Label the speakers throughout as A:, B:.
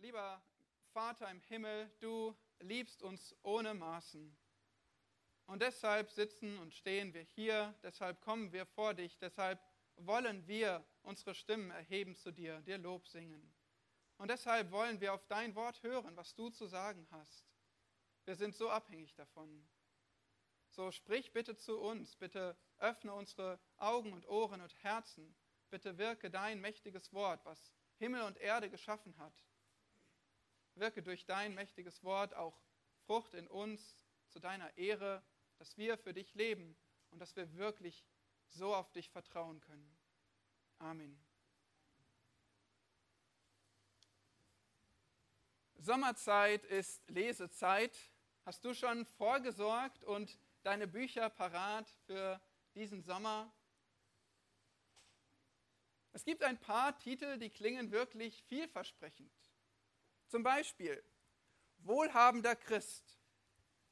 A: Lieber Vater im Himmel, du liebst uns ohne Maßen. Und deshalb sitzen und stehen wir hier, deshalb kommen wir vor dich, deshalb wollen wir unsere Stimmen erheben zu dir, dir Lob singen. Und deshalb wollen wir auf dein Wort hören, was du zu sagen hast. Wir sind so abhängig davon. So sprich bitte zu uns, bitte öffne unsere Augen und Ohren und Herzen, bitte wirke dein mächtiges Wort, was Himmel und Erde geschaffen hat. Wirke durch dein mächtiges Wort auch Frucht in uns zu deiner Ehre, dass wir für dich leben und dass wir wirklich so auf dich vertrauen können. Amen. Sommerzeit ist Lesezeit. Hast du schon vorgesorgt und deine Bücher parat für diesen Sommer? Es gibt ein paar Titel, die klingen wirklich vielversprechend. Zum Beispiel Wohlhabender Christ.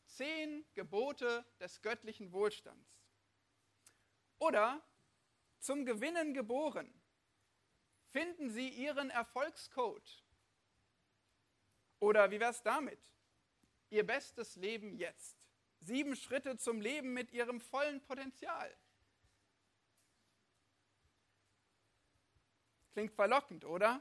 A: Zehn Gebote des göttlichen Wohlstands. Oder zum Gewinnen geboren. Finden Sie Ihren Erfolgscode. Oder wie wäre es damit? Ihr bestes Leben jetzt. Sieben Schritte zum Leben mit Ihrem vollen Potenzial. Klingt verlockend, oder?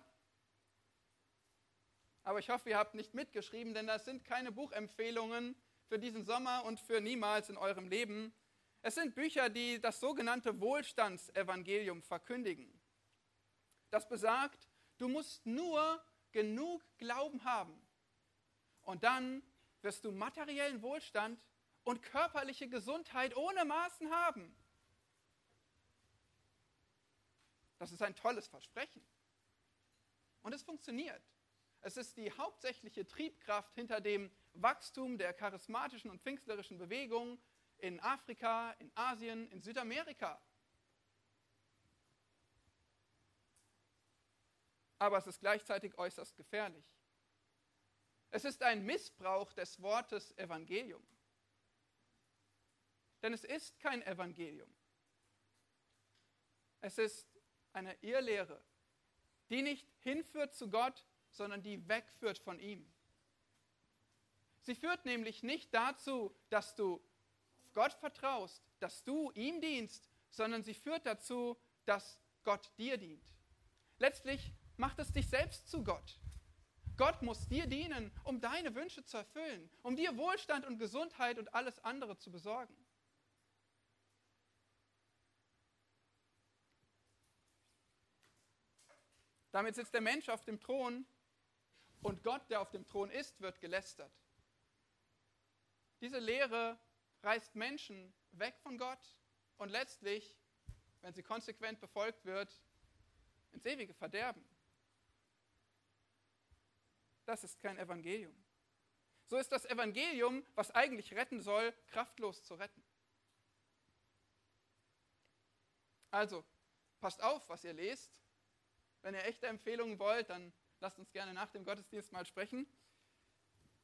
A: Aber ich hoffe, ihr habt nicht mitgeschrieben, denn das sind keine Buchempfehlungen für diesen Sommer und für niemals in eurem Leben. Es sind Bücher, die das sogenannte Wohlstandsevangelium verkündigen. Das besagt, du musst nur genug Glauben haben. Und dann wirst du materiellen Wohlstand und körperliche Gesundheit ohne Maßen haben. Das ist ein tolles Versprechen. Und es funktioniert. Es ist die hauptsächliche Triebkraft hinter dem Wachstum der charismatischen und pfingstlerischen Bewegung in Afrika, in Asien, in Südamerika. Aber es ist gleichzeitig äußerst gefährlich. Es ist ein Missbrauch des Wortes Evangelium. Denn es ist kein Evangelium. Es ist eine Irrlehre, die nicht hinführt zu Gott, sondern die wegführt von ihm. Sie führt nämlich nicht dazu, dass du Gott vertraust, dass du ihm dienst, sondern sie führt dazu, dass Gott dir dient. Letztlich macht es dich selbst zu Gott. Gott muss dir dienen, um deine Wünsche zu erfüllen, um dir Wohlstand und Gesundheit und alles andere zu besorgen. Damit sitzt der Mensch auf dem Thron und Gott, der auf dem Thron ist, wird gelästert. Diese Lehre reißt Menschen weg von Gott und letztlich, wenn sie konsequent befolgt wird, ins ewige Verderben. Das ist kein Evangelium. So ist das Evangelium, was eigentlich retten soll, kraftlos zu retten. Also, passt auf, was ihr lest. Wenn ihr echte Empfehlungen wollt, dann lasst uns gerne nach dem Gottesdienst mal sprechen.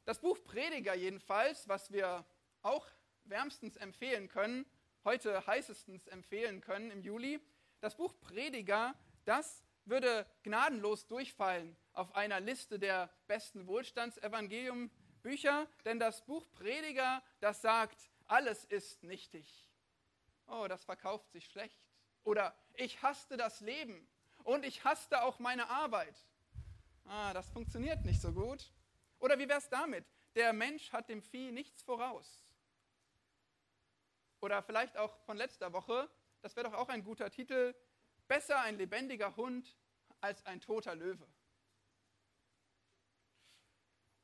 A: Das Buch Prediger jedenfalls, was wir auch wärmstens empfehlen können, heute heißestens empfehlen können im Juli, das Buch Prediger, das würde gnadenlos durchfallen auf einer Liste der besten Wohlstandsevangelium-Bücher, denn das Buch Prediger, das sagt, alles ist nichtig. Oh, das verkauft sich schlecht. Oder ich hasste das Leben und ich hasste auch meine Arbeit. Ah, das funktioniert nicht so gut. Oder wie wäre es damit? Der Mensch hat dem Vieh nichts voraus. Oder vielleicht auch von letzter Woche, das wäre doch auch ein guter Titel, besser ein lebendiger Hund als ein toter Löwe.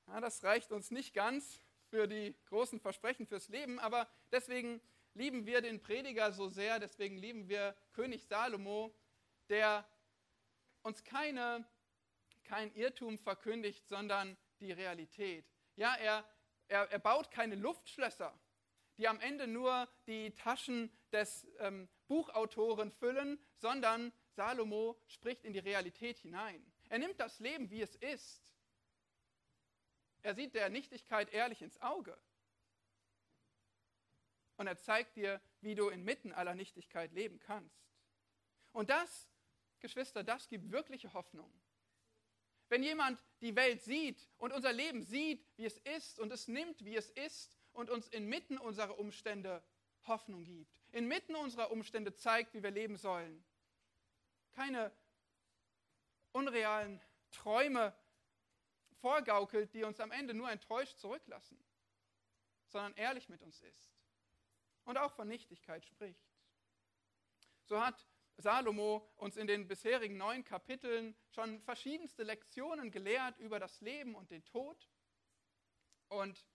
A: Ja, das reicht uns nicht ganz für die großen Versprechen fürs Leben, aber deswegen lieben wir den Prediger so sehr, deswegen lieben wir König Salomo, der uns keine, kein Irrtum verkündigt, sondern die Realität. Ja, er, er, er baut keine Luftschlösser, die am Ende nur die Taschen des ähm, Buchautoren füllen, sondern Salomo spricht in die Realität hinein. Er nimmt das Leben, wie es ist. Er sieht der Nichtigkeit ehrlich ins Auge. Und er zeigt dir, wie du inmitten aller Nichtigkeit leben kannst. Und das, Geschwister, das gibt wirkliche Hoffnung. Wenn jemand die Welt sieht und unser Leben sieht, wie es ist und es nimmt, wie es ist und uns inmitten unserer Umstände Hoffnung gibt, inmitten unserer Umstände zeigt, wie wir leben sollen, keine unrealen Träume vorgaukelt, die uns am Ende nur enttäuscht zurücklassen, sondern ehrlich mit uns ist und auch von Nichtigkeit spricht. So hat Salomo uns in den bisherigen neun Kapiteln schon verschiedenste Lektionen gelehrt über das Leben und den Tod. Und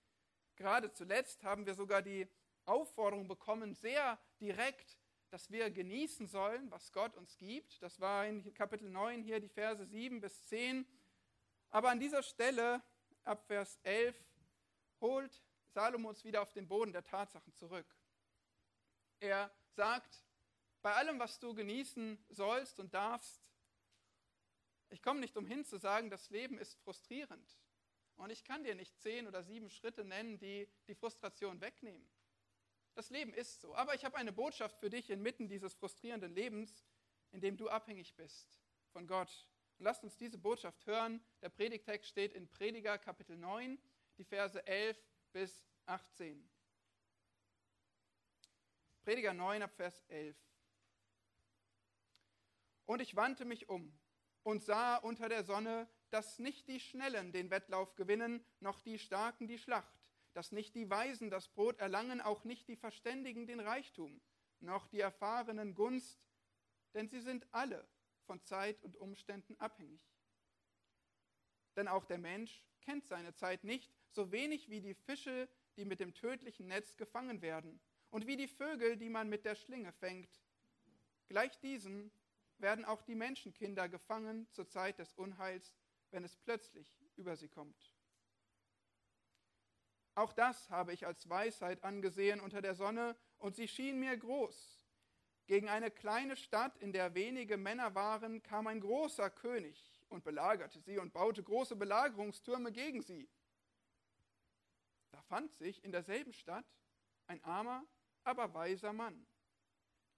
A: gerade zuletzt haben wir sogar die Aufforderung bekommen, sehr direkt, dass wir genießen sollen, was Gott uns gibt. Das war in Kapitel 9 hier die Verse 7 bis 10. Aber an dieser Stelle, ab Vers 11, holt Salomo uns wieder auf den Boden der Tatsachen zurück. Er sagt, bei allem, was du genießen sollst und darfst, ich komme nicht umhin zu sagen, das Leben ist frustrierend. Und ich kann dir nicht zehn oder sieben Schritte nennen, die die Frustration wegnehmen. Das Leben ist so. Aber ich habe eine Botschaft für dich inmitten dieses frustrierenden Lebens, in dem du abhängig bist von Gott. Und lasst uns diese Botschaft hören. Der Predigtext steht in Prediger Kapitel 9, die Verse 11 bis 18. Prediger 9 ab Vers 11. Und ich wandte mich um und sah unter der Sonne, dass nicht die Schnellen den Wettlauf gewinnen, noch die Starken die Schlacht, dass nicht die Weisen das Brot erlangen, auch nicht die Verständigen den Reichtum, noch die Erfahrenen Gunst, denn sie sind alle von Zeit und Umständen abhängig. Denn auch der Mensch kennt seine Zeit nicht, so wenig wie die Fische, die mit dem tödlichen Netz gefangen werden, und wie die Vögel, die man mit der Schlinge fängt. Gleich diesen werden auch die Menschenkinder gefangen zur Zeit des Unheils, wenn es plötzlich über sie kommt. Auch das habe ich als Weisheit angesehen unter der Sonne, und sie schien mir groß. Gegen eine kleine Stadt, in der wenige Männer waren, kam ein großer König und belagerte sie und baute große Belagerungstürme gegen sie. Da fand sich in derselben Stadt ein armer, aber weiser Mann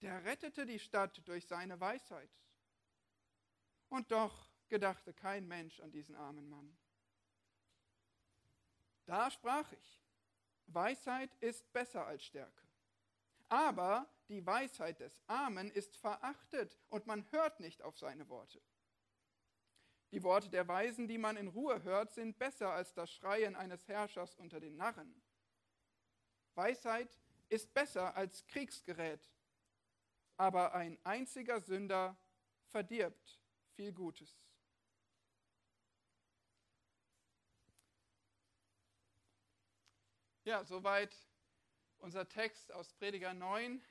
A: der rettete die Stadt durch seine Weisheit. Und doch gedachte kein Mensch an diesen armen Mann. Da sprach ich, Weisheit ist besser als Stärke. Aber die Weisheit des Armen ist verachtet und man hört nicht auf seine Worte. Die Worte der Weisen, die man in Ruhe hört, sind besser als das Schreien eines Herrschers unter den Narren. Weisheit ist besser als Kriegsgerät aber ein einziger Sünder verdirbt viel Gutes. Ja, soweit unser Text aus Prediger 9.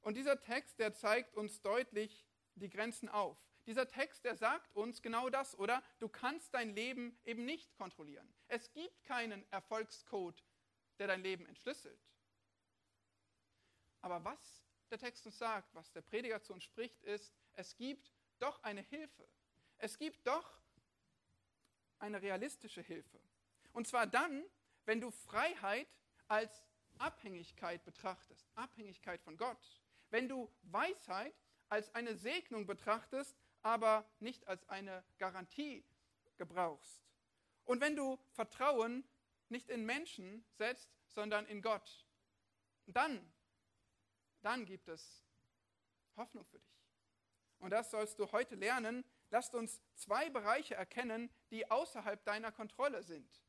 A: Und dieser Text, der zeigt uns deutlich die Grenzen auf. Dieser Text, der sagt uns genau das, oder? Du kannst dein Leben eben nicht kontrollieren. Es gibt keinen Erfolgscode, der dein Leben entschlüsselt. Aber was der Text uns sagt, was der Prediger zu uns spricht, ist, es gibt doch eine Hilfe. Es gibt doch eine realistische Hilfe. Und zwar dann, wenn du Freiheit als Abhängigkeit betrachtest, Abhängigkeit von Gott. Wenn du Weisheit als eine Segnung betrachtest, aber nicht als eine Garantie gebrauchst. Und wenn du Vertrauen nicht in Menschen setzt, sondern in Gott, dann dann gibt es Hoffnung für dich. Und das sollst du heute lernen. Lasst uns zwei Bereiche erkennen, die außerhalb deiner Kontrolle sind,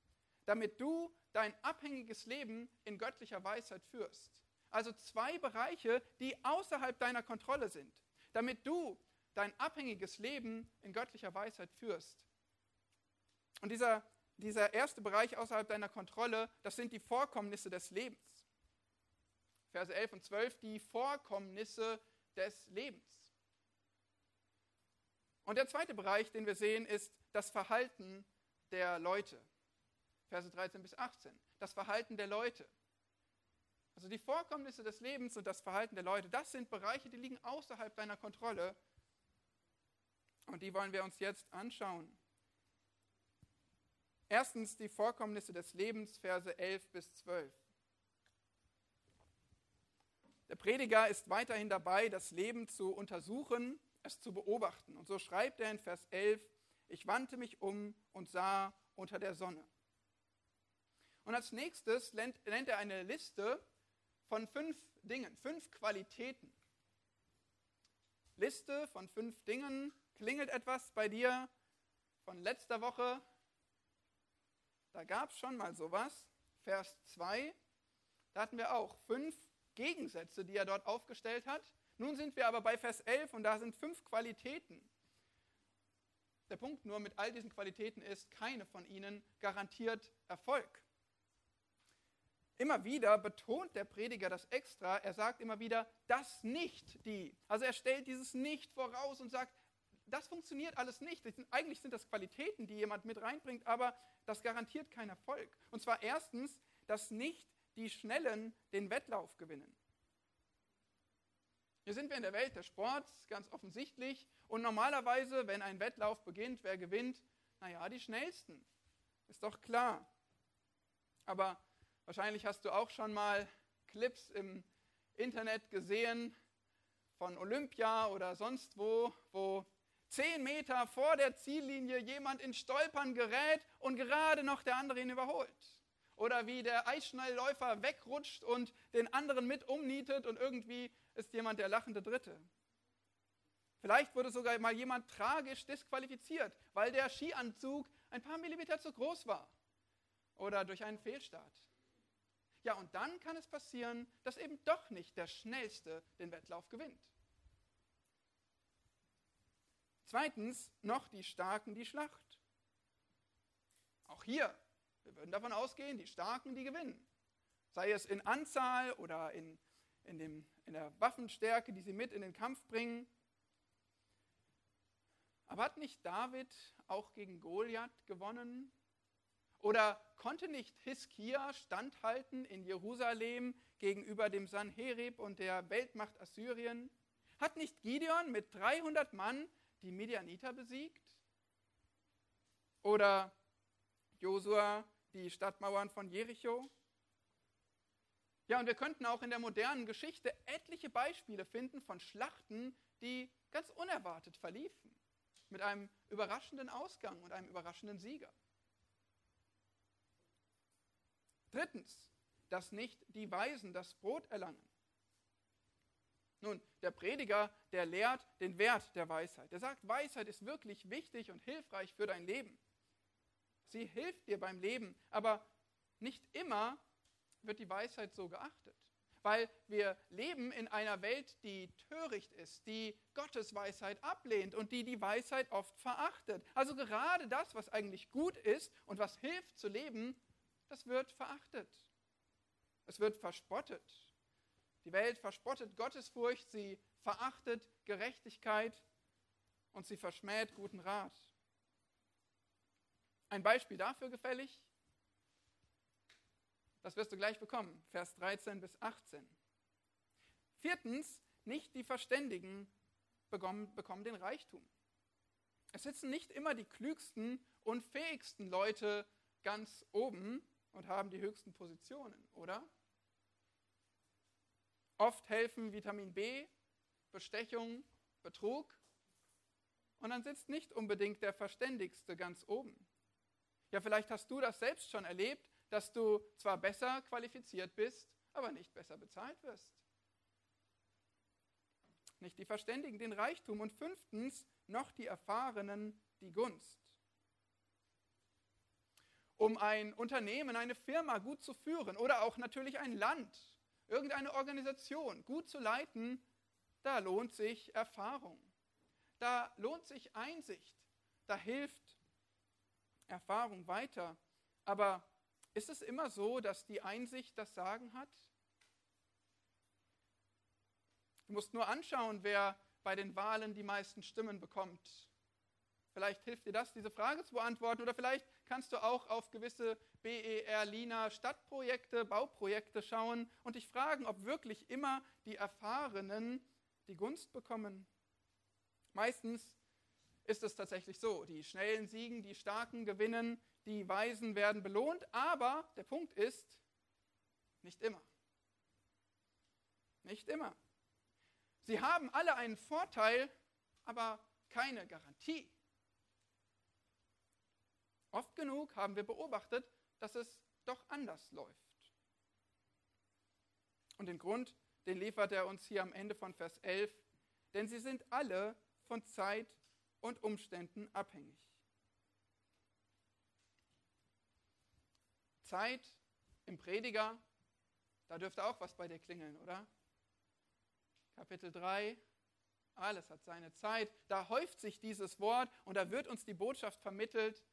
A: damit du dein abhängiges Leben in göttlicher Weisheit führst. Also zwei Bereiche, die außerhalb deiner Kontrolle sind, damit du dein abhängiges Leben in göttlicher Weisheit führst. Und dieser, dieser erste Bereich außerhalb deiner Kontrolle, das sind die Vorkommnisse des Lebens. Verse 11 und 12, die Vorkommnisse des Lebens. Und der zweite Bereich, den wir sehen, ist das Verhalten der Leute. Verse 13 bis 18. Das Verhalten der Leute. Also die Vorkommnisse des Lebens und das Verhalten der Leute, das sind Bereiche, die liegen außerhalb deiner Kontrolle. Und die wollen wir uns jetzt anschauen. Erstens die Vorkommnisse des Lebens, Verse 11 bis 12. Der Prediger ist weiterhin dabei, das Leben zu untersuchen, es zu beobachten. Und so schreibt er in Vers 11, Ich wandte mich um und sah unter der Sonne. Und als nächstes nennt, er eine Liste von fünf Dingen, fünf Qualitäten. Liste von fünf Dingen. Klingelt etwas bei dir von letzter Woche? Da gab es schon mal sowas. Vers 2. Da hatten wir auch fünf Gegensätze, die er dort aufgestellt hat. Nun sind wir aber bei Vers 11 und da sind fünf Qualitäten. Der Punkt nur mit all diesen Qualitäten ist, keine von ihnen garantiert Erfolg. Immer wieder betont der Prediger das extra. Er sagt immer wieder, das nicht die. Also er stellt dieses nicht voraus und sagt, das funktioniert alles nicht. Eigentlich sind das Qualitäten, die jemand mit reinbringt, aber das garantiert keinen Erfolg. Und zwar erstens, dass nicht die Schnellen den Wettlauf gewinnen. Hier sind wir in der Welt des Sports, ganz offensichtlich. Und normalerweise, wenn ein Wettlauf beginnt, wer gewinnt? Naja, die Schnellsten. Ist doch klar. Aber wahrscheinlich hast du auch schon mal Clips im Internet gesehen von Olympia oder sonst wo, wo zehn Meter vor der Ziellinie jemand in Stolpern gerät und gerade noch der andere ihn überholt. Oder wie der Eisschnellläufer wegrutscht und den anderen mit umnietet und irgendwie ist jemand der lachende Dritte. Vielleicht wurde sogar mal jemand tragisch disqualifiziert, weil der Skianzug ein paar Millimeter zu groß war. Oder durch einen Fehlstart. Ja, und dann kann es passieren, dass eben doch nicht der Schnellste den Wettlauf gewinnt. Zweitens noch die Starken die Schlacht. Auch hier, wir würden davon ausgehen, die Starken die gewinnen. Sei es in Anzahl oder in, in, dem, in der Waffenstärke, die sie mit in den Kampf bringen. Aber hat nicht David auch gegen Goliath gewonnen? Oder konnte nicht Hiskia standhalten in Jerusalem gegenüber dem Sanherib und der Weltmacht Assyrien? Hat nicht Gideon mit 300 Mann die Midianiter besiegt? Oder Josua die Stadtmauern von Jericho? Ja, und wir könnten auch in der modernen Geschichte etliche Beispiele finden von Schlachten, die ganz unerwartet verliefen, mit einem überraschenden Ausgang und einem überraschenden Sieger. Drittens, dass nicht die Weisen das Brot erlangen. Nun, der Prediger, der lehrt den Wert der Weisheit. Der sagt, Weisheit ist wirklich wichtig und hilfreich für dein Leben. Sie hilft dir beim Leben, aber nicht immer wird die Weisheit so geachtet. Weil wir leben in einer Welt, die töricht ist, die Gottes Weisheit ablehnt und die die Weisheit oft verachtet. Also gerade das, was eigentlich gut ist und was hilft zu leben, das wird verachtet. Es wird verspottet. Die Welt verspottet Gottesfurcht, sie verachtet Gerechtigkeit und sie verschmäht guten Rat. Ein Beispiel dafür gefällig? Das wirst du gleich bekommen, Vers 13 bis 18. Viertens, nicht die Verständigen bekommen, bekommen den Reichtum. Es sitzen nicht immer die klügsten und fähigsten Leute ganz oben und haben die höchsten Positionen, oder? Oft helfen Vitamin B, Bestechung, Betrug. Und dann sitzt nicht unbedingt der Verständigste ganz oben. Ja, vielleicht hast du das selbst schon erlebt, dass du zwar besser qualifiziert bist, aber nicht besser bezahlt wirst. Nicht die Verständigen den Reichtum und fünftens noch die Erfahrenen die Gunst. Um ein Unternehmen, eine Firma gut zu führen oder auch natürlich ein Land irgendeine Organisation gut zu leiten, da lohnt sich Erfahrung. Da lohnt sich Einsicht. Da hilft Erfahrung weiter. Aber ist es immer so, dass die Einsicht das Sagen hat? Du musst nur anschauen, wer bei den Wahlen die meisten Stimmen bekommt. Vielleicht hilft dir das, diese Frage zu beantworten. Oder vielleicht kannst du auch auf gewisse BER-Lina Stadtprojekte, Bauprojekte schauen und dich fragen, ob wirklich immer die Erfahrenen die Gunst bekommen. Meistens ist es tatsächlich so. Die Schnellen siegen, die Starken gewinnen, die Weisen werden belohnt. Aber der Punkt ist, nicht immer. Nicht immer. Sie haben alle einen Vorteil, aber keine Garantie. Oft genug haben wir beobachtet, dass es doch anders läuft. Und den Grund, den liefert er uns hier am Ende von Vers 11, denn sie sind alle von Zeit und Umständen abhängig. Zeit im Prediger, da dürfte auch was bei dir klingeln, oder? Kapitel 3, alles hat seine Zeit. Da häuft sich dieses Wort und da wird uns die Botschaft vermittelt.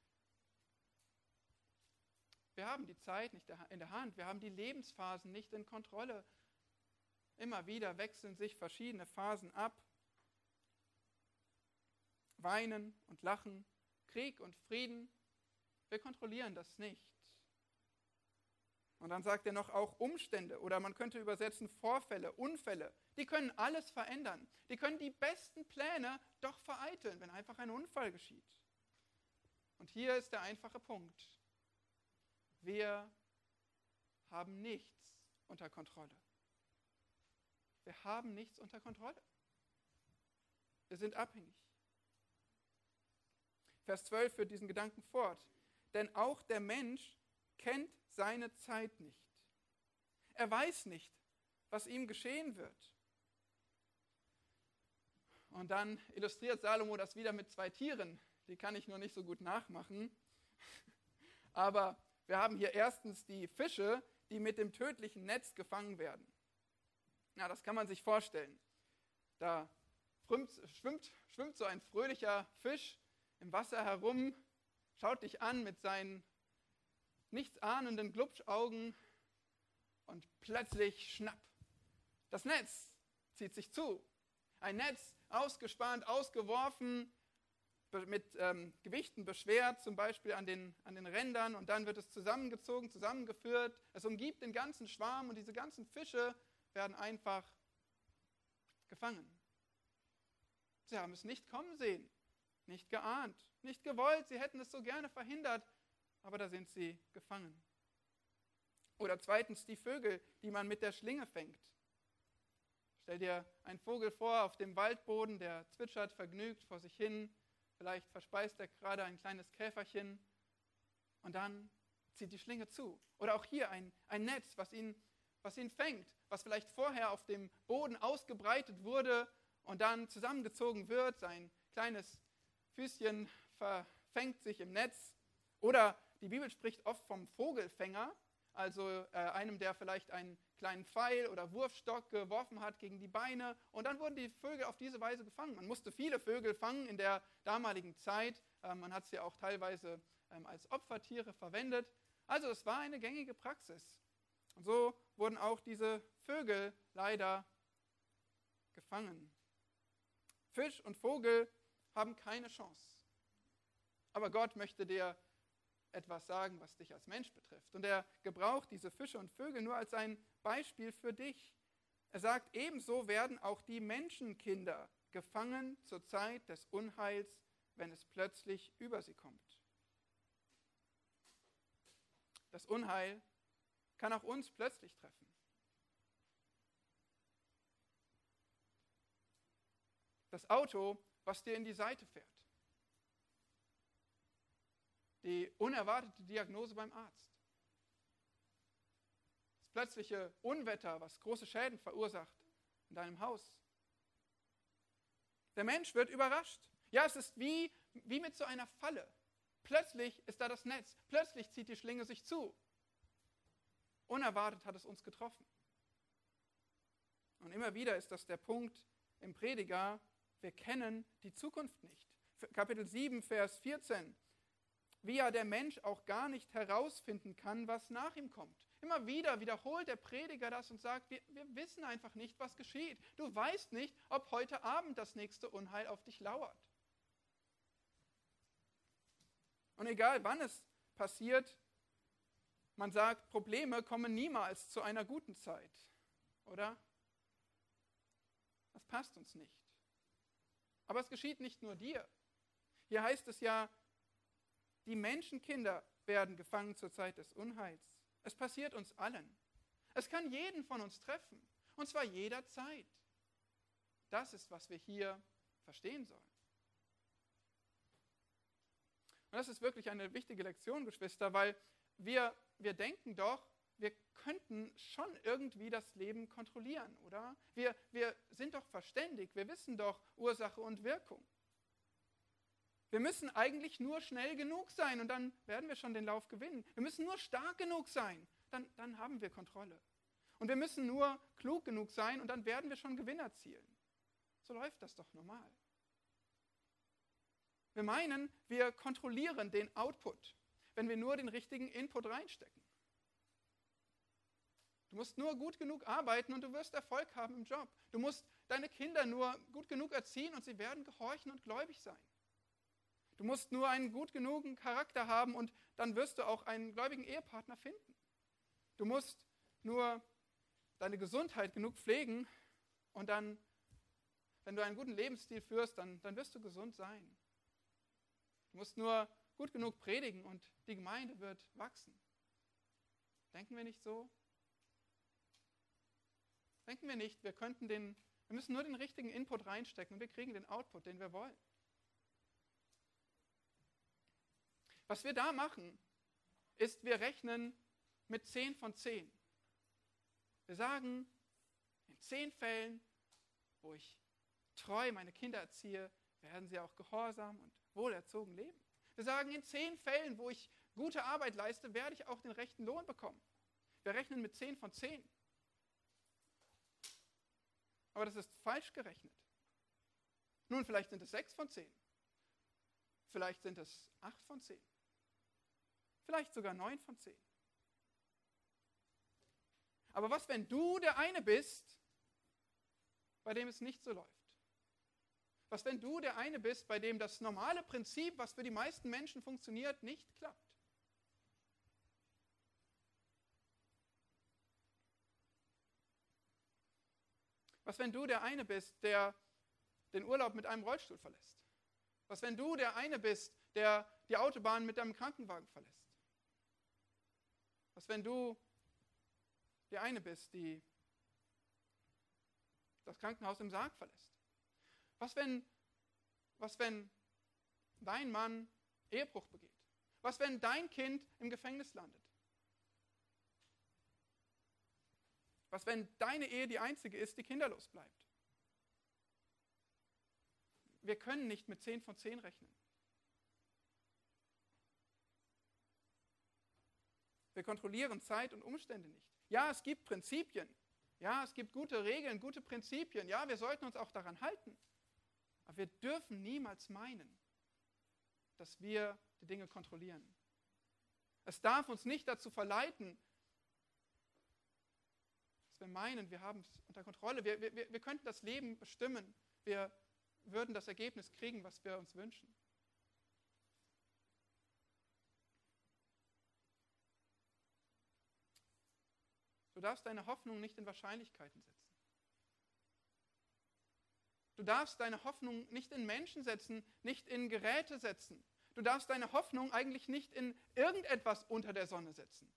A: Wir haben die Zeit nicht in der Hand, wir haben die Lebensphasen nicht in Kontrolle. Immer wieder wechseln sich verschiedene Phasen ab. Weinen und Lachen, Krieg und Frieden, wir kontrollieren das nicht. Und dann sagt er noch auch Umstände oder man könnte übersetzen Vorfälle, Unfälle. Die können alles verändern. Die können die besten Pläne doch vereiteln, wenn einfach ein Unfall geschieht. Und hier ist der einfache Punkt. Wir haben nichts unter Kontrolle. Wir haben nichts unter Kontrolle. Wir sind abhängig. Vers 12 führt diesen Gedanken fort. Denn auch der Mensch kennt seine Zeit nicht. Er weiß nicht, was ihm geschehen wird. Und dann illustriert Salomo das wieder mit zwei Tieren. Die kann ich nur nicht so gut nachmachen. Aber wir haben hier erstens die Fische, die mit dem tödlichen Netz gefangen werden. Na, das kann man sich vorstellen. Da schwimmt, schwimmt so ein fröhlicher Fisch im Wasser herum, schaut dich an mit seinen nichtsahnenden Glubschaugen und plötzlich schnapp. Das Netz zieht sich zu. Ein Netz ausgespannt, ausgeworfen, mit ähm, Gewichten beschwert, zum Beispiel an den, an den Rändern, und dann wird es zusammengezogen, zusammengeführt. Es umgibt den ganzen Schwarm und diese ganzen Fische werden einfach gefangen. Sie haben es nicht kommen sehen, nicht geahnt, nicht gewollt. Sie hätten es so gerne verhindert, aber da sind sie gefangen. Oder zweitens die Vögel, die man mit der Schlinge fängt. Stell dir einen Vogel vor auf dem Waldboden, der zwitschert vergnügt vor sich hin. Vielleicht verspeist er gerade ein kleines Käferchen und dann zieht die Schlinge zu. Oder auch hier ein, ein Netz, was ihn, was ihn fängt, was vielleicht vorher auf dem Boden ausgebreitet wurde und dann zusammengezogen wird. Sein kleines Füßchen verfängt sich im Netz. Oder die Bibel spricht oft vom Vogelfänger, also äh, einem, der vielleicht einen kleinen Pfeil oder Wurfstock geworfen hat gegen die Beine. Und dann wurden die Vögel auf diese Weise gefangen. Man musste viele Vögel fangen in der damaligen Zeit. Äh, man hat sie auch teilweise ähm, als Opfertiere verwendet. Also es war eine gängige Praxis. Und so wurden auch diese Vögel leider gefangen. Fisch und Vogel haben keine Chance. Aber Gott möchte dir etwas sagen, was dich als Mensch betrifft. Und er gebraucht diese Fische und Vögel nur als ein Beispiel für dich. Er sagt, ebenso werden auch die Menschenkinder gefangen zur Zeit des Unheils, wenn es plötzlich über sie kommt. Das Unheil kann auch uns plötzlich treffen. Das Auto, was dir in die Seite fährt die unerwartete Diagnose beim Arzt. Das plötzliche Unwetter, was große Schäden verursacht in deinem Haus. Der Mensch wird überrascht. Ja, es ist wie, wie mit so einer Falle. Plötzlich ist da das Netz. Plötzlich zieht die Schlinge sich zu. Unerwartet hat es uns getroffen. Und immer wieder ist das der Punkt im Prediger, wir kennen die Zukunft nicht. Kapitel 7, Vers 14 wie ja der Mensch auch gar nicht herausfinden kann, was nach ihm kommt. Immer wieder wiederholt der Prediger das und sagt, wir, wir wissen einfach nicht, was geschieht. Du weißt nicht, ob heute Abend das nächste Unheil auf dich lauert. Und egal wann es passiert, man sagt, Probleme kommen niemals zu einer guten Zeit, oder? Das passt uns nicht. Aber es geschieht nicht nur dir. Hier heißt es ja, die Menschenkinder werden gefangen zur Zeit des Unheils. Es passiert uns allen. Es kann jeden von uns treffen, und zwar jederzeit. Das ist, was wir hier verstehen sollen. Und das ist wirklich eine wichtige Lektion, Geschwister, weil wir, wir denken doch, wir könnten schon irgendwie das Leben kontrollieren, oder? Wir, wir sind doch verständig, wir wissen doch Ursache und Wirkung. Wir müssen eigentlich nur schnell genug sein und dann werden wir schon den Lauf gewinnen. Wir müssen nur stark genug sein, dann, dann haben wir Kontrolle. Und wir müssen nur klug genug sein und dann werden wir schon Gewinn erzielen. So läuft das doch normal. Wir meinen, wir kontrollieren den Output, wenn wir nur den richtigen Input reinstecken. Du musst nur gut genug arbeiten und du wirst Erfolg haben im Job. Du musst deine Kinder nur gut genug erziehen und sie werden gehorchen und gläubig sein. Du musst nur einen gut genugen Charakter haben und dann wirst du auch einen gläubigen Ehepartner finden. Du musst nur deine Gesundheit genug pflegen und dann, wenn du einen guten Lebensstil führst, dann, dann wirst du gesund sein. Du musst nur gut genug predigen und die Gemeinde wird wachsen. Denken wir nicht so? Denken wir nicht, wir könnten den, wir müssen nur den richtigen Input reinstecken und wir kriegen den Output, den wir wollen. Was wir da machen, ist, wir rechnen mit 10 von 10. Wir sagen, in 10 Fällen, wo ich treu meine Kinder erziehe, werden sie auch gehorsam und wohlerzogen leben. Wir sagen, in 10 Fällen, wo ich gute Arbeit leiste, werde ich auch den rechten Lohn bekommen. Wir rechnen mit 10 von 10. Aber das ist falsch gerechnet. Nun, vielleicht sind es 6 von 10. Vielleicht sind es 8 von 10. Vielleicht sogar 9 von 10. Aber was, wenn du der eine bist, bei dem es nicht so läuft? Was, wenn du der eine bist, bei dem das normale Prinzip, was für die meisten Menschen funktioniert, nicht klappt? Was, wenn du der eine bist, der den Urlaub mit einem Rollstuhl verlässt? Was, wenn du der eine bist, der die Autobahn mit deinem Krankenwagen verlässt? Was, wenn du der eine bist, die das Krankenhaus im Sarg verlässt? Was, wenn, was, wenn dein Mann Ehebruch begeht? Was, wenn dein Kind im Gefängnis landet? Was, wenn deine Ehe die einzige ist, die kinderlos bleibt? Wir können nicht mit 10 von 10 rechnen. Wir kontrollieren Zeit und Umstände nicht. Ja, es gibt Prinzipien. Ja, es gibt gute Regeln, gute Prinzipien. Ja, wir sollten uns auch daran halten. Aber wir dürfen niemals meinen, dass wir die Dinge kontrollieren. Es darf uns nicht dazu verleiten, dass wir meinen, wir haben es unter Kontrolle, wir, wir, wir könnten das Leben bestimmen, wir würden das Ergebnis kriegen, was wir uns wünschen. Du darfst deine Hoffnung nicht in Wahrscheinlichkeiten setzen. Du darfst deine Hoffnung nicht in Menschen setzen, nicht in Geräte setzen. Du darfst deine Hoffnung eigentlich nicht in irgendetwas unter der Sonne setzen.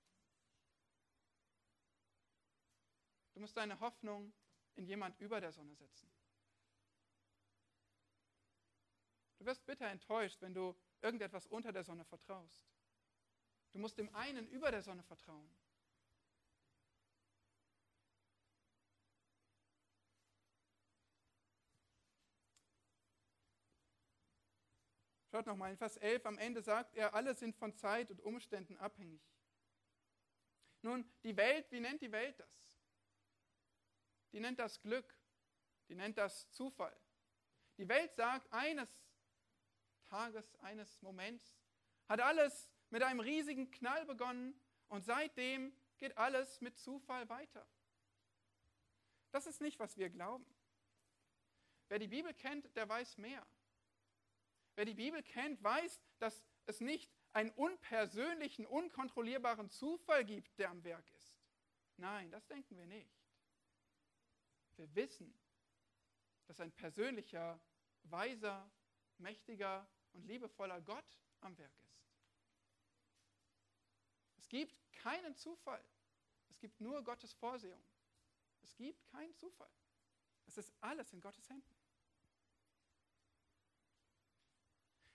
A: Du musst deine Hoffnung in jemand über der Sonne setzen. Du wirst bitter enttäuscht, wenn du irgendetwas unter der Sonne vertraust. Du musst dem einen über der Sonne vertrauen. Schaut nochmal, in Vers 11 am Ende sagt er, alle sind von Zeit und Umständen abhängig. Nun, die Welt, wie nennt die Welt das? Die nennt das Glück, die nennt das Zufall. Die Welt sagt, eines Tages, eines Moments hat alles mit einem riesigen Knall begonnen und seitdem geht alles mit Zufall weiter. Das ist nicht, was wir glauben. Wer die Bibel kennt, der weiß mehr. Wer die Bibel kennt, weiß, dass es nicht einen unpersönlichen, unkontrollierbaren Zufall gibt, der am Werk ist. Nein, das denken wir nicht. Wir wissen, dass ein persönlicher, weiser, mächtiger und liebevoller Gott am Werk ist. Es gibt keinen Zufall. Es gibt nur Gottes Vorsehung. Es gibt keinen Zufall. Es ist alles in Gottes Händen.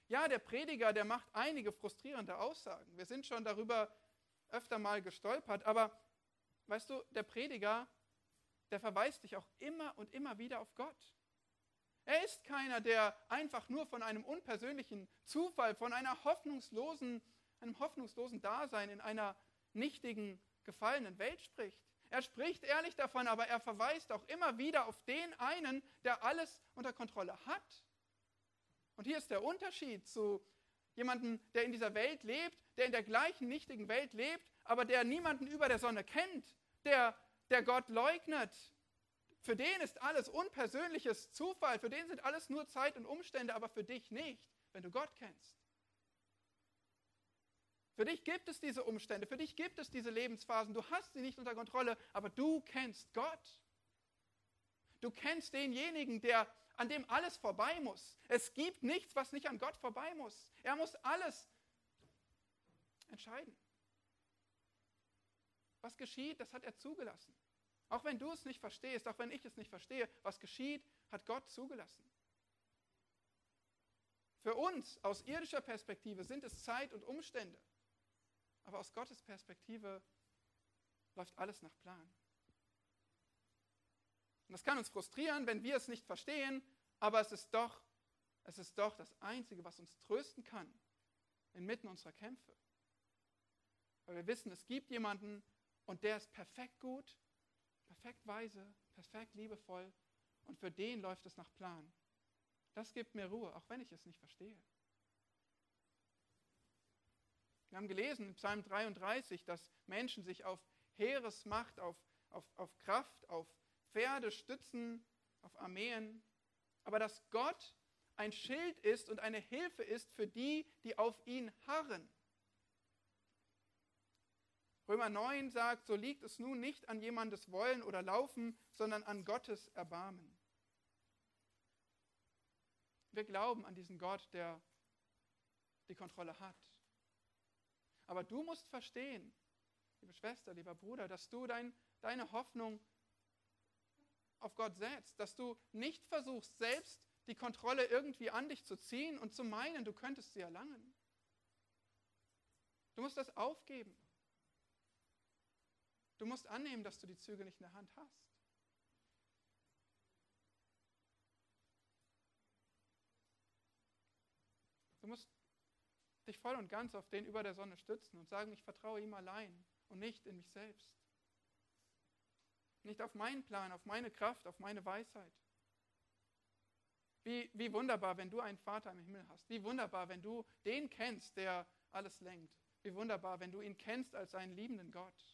A: ja, der Prediger, der macht einige frustrierende Aussagen. Wir sind schon darüber öfter mal gestolpert, aber weißt du, der Prediger, der verweist dich auch immer und immer wieder auf Gott. Er ist keiner, der einfach nur von einem unpersönlichen Zufall, von einer hoffnungslosen, einem hoffnungslosen Dasein in einer nichtigen, gefallenen Welt spricht. Er spricht ehrlich davon, aber er verweist auch immer wieder auf den einen, der alles unter Kontrolle hat. Und hier ist der Unterschied zu jemandem, der in dieser Welt lebt, der in der gleichen nichtigen Welt lebt, aber der niemanden über der Sonne kennt, der, der Gott leugnet. Für den ist alles unpersönliches Zufall, für den sind alles nur Zeit und Umstände, aber für dich nicht, wenn du Gott kennst. Für dich gibt es diese Umstände, für dich gibt es diese Lebensphasen, du hast sie nicht unter Kontrolle, aber du kennst Gott. Du kennst denjenigen, der an dem alles vorbei muss. Es gibt nichts, was nicht an Gott vorbei muss. Er muss alles entscheiden. Was geschieht, das hat er zugelassen. Auch wenn du es nicht verstehst, auch wenn ich es nicht verstehe, was geschieht, hat Gott zugelassen. Für uns aus irdischer Perspektive sind es Zeit und Umstände. Aber aus Gottes Perspektive läuft alles nach Plan. Und das kann uns frustrieren, wenn wir es nicht verstehen, aber es ist doch, es ist doch das Einzige, was uns trösten kann inmitten unserer Kämpfe. Weil wir wissen, es gibt jemanden und der ist perfekt gut, perfekt weise, perfekt liebevoll und für den läuft es nach Plan. Das gibt mir Ruhe, auch wenn ich es nicht verstehe. Wir haben gelesen in Psalm 33, dass Menschen sich auf Heeresmacht, auf, auf, auf Kraft, auf Pferde stützen, auf Armeen, aber dass Gott ein Schild ist und eine Hilfe ist für die, die auf ihn harren. Römer 9 sagt, so liegt es nun nicht an jemandes Wollen oder Laufen, sondern an Gottes Erbarmen. Wir glauben an diesen Gott, der die Kontrolle hat. Aber du musst verstehen, liebe Schwester, lieber Bruder, dass du dein, deine Hoffnung auf Gott setzt, dass du nicht versuchst, selbst die Kontrolle irgendwie an dich zu ziehen und zu meinen, du könntest sie erlangen. Du musst das aufgeben. Du musst annehmen, dass du die Züge nicht in der Hand hast. Du musst dich voll und ganz auf den über der Sonne stützen und sagen, ich vertraue ihm allein und nicht in mich selbst. Nicht auf meinen Plan, auf meine Kraft, auf meine Weisheit. Wie, wie wunderbar, wenn du einen Vater im Himmel hast. Wie wunderbar, wenn du den kennst, der alles lenkt. Wie wunderbar, wenn du ihn kennst als einen liebenden Gott.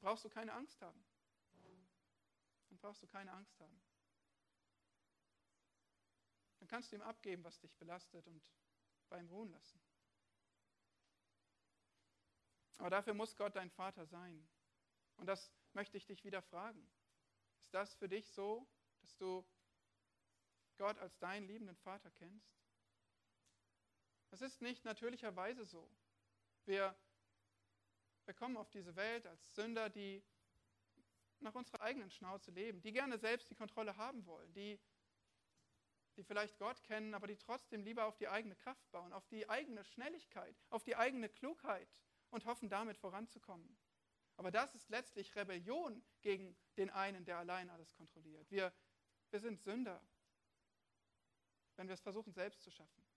A: Dann brauchst du keine Angst haben. Dann brauchst du keine Angst haben. Dann kannst du ihm abgeben, was dich belastet und bei ihm ruhen lassen. Aber dafür muss Gott dein Vater sein. Und das möchte ich dich wieder fragen. Ist das für dich so, dass du Gott als deinen liebenden Vater kennst? Das ist nicht natürlicherweise so. Wir, wir kommen auf diese Welt als Sünder, die nach unserer eigenen Schnauze leben, die gerne selbst die Kontrolle haben wollen, die die vielleicht Gott kennen, aber die trotzdem lieber auf die eigene Kraft bauen, auf die eigene Schnelligkeit, auf die eigene Klugheit und hoffen damit voranzukommen. Aber das ist letztlich Rebellion gegen den einen, der allein alles kontrolliert. Wir, wir sind Sünder, wenn wir es versuchen selbst zu schaffen.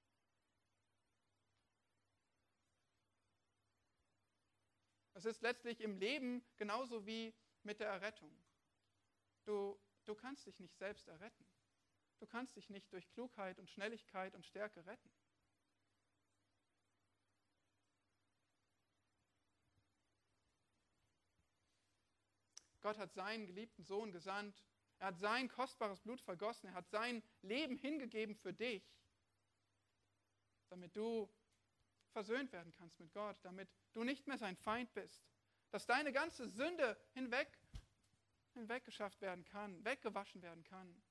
A: Es ist letztlich im Leben genauso wie mit der Errettung. Du, du kannst dich nicht selbst erretten. Du kannst dich nicht durch Klugheit und Schnelligkeit und Stärke retten. Gott hat seinen geliebten Sohn gesandt. Er hat sein kostbares Blut vergossen. Er hat sein Leben hingegeben für dich, damit du versöhnt werden kannst mit Gott, damit du nicht mehr sein Feind bist, dass deine ganze Sünde hinweg, hinweggeschafft werden kann, weggewaschen werden kann.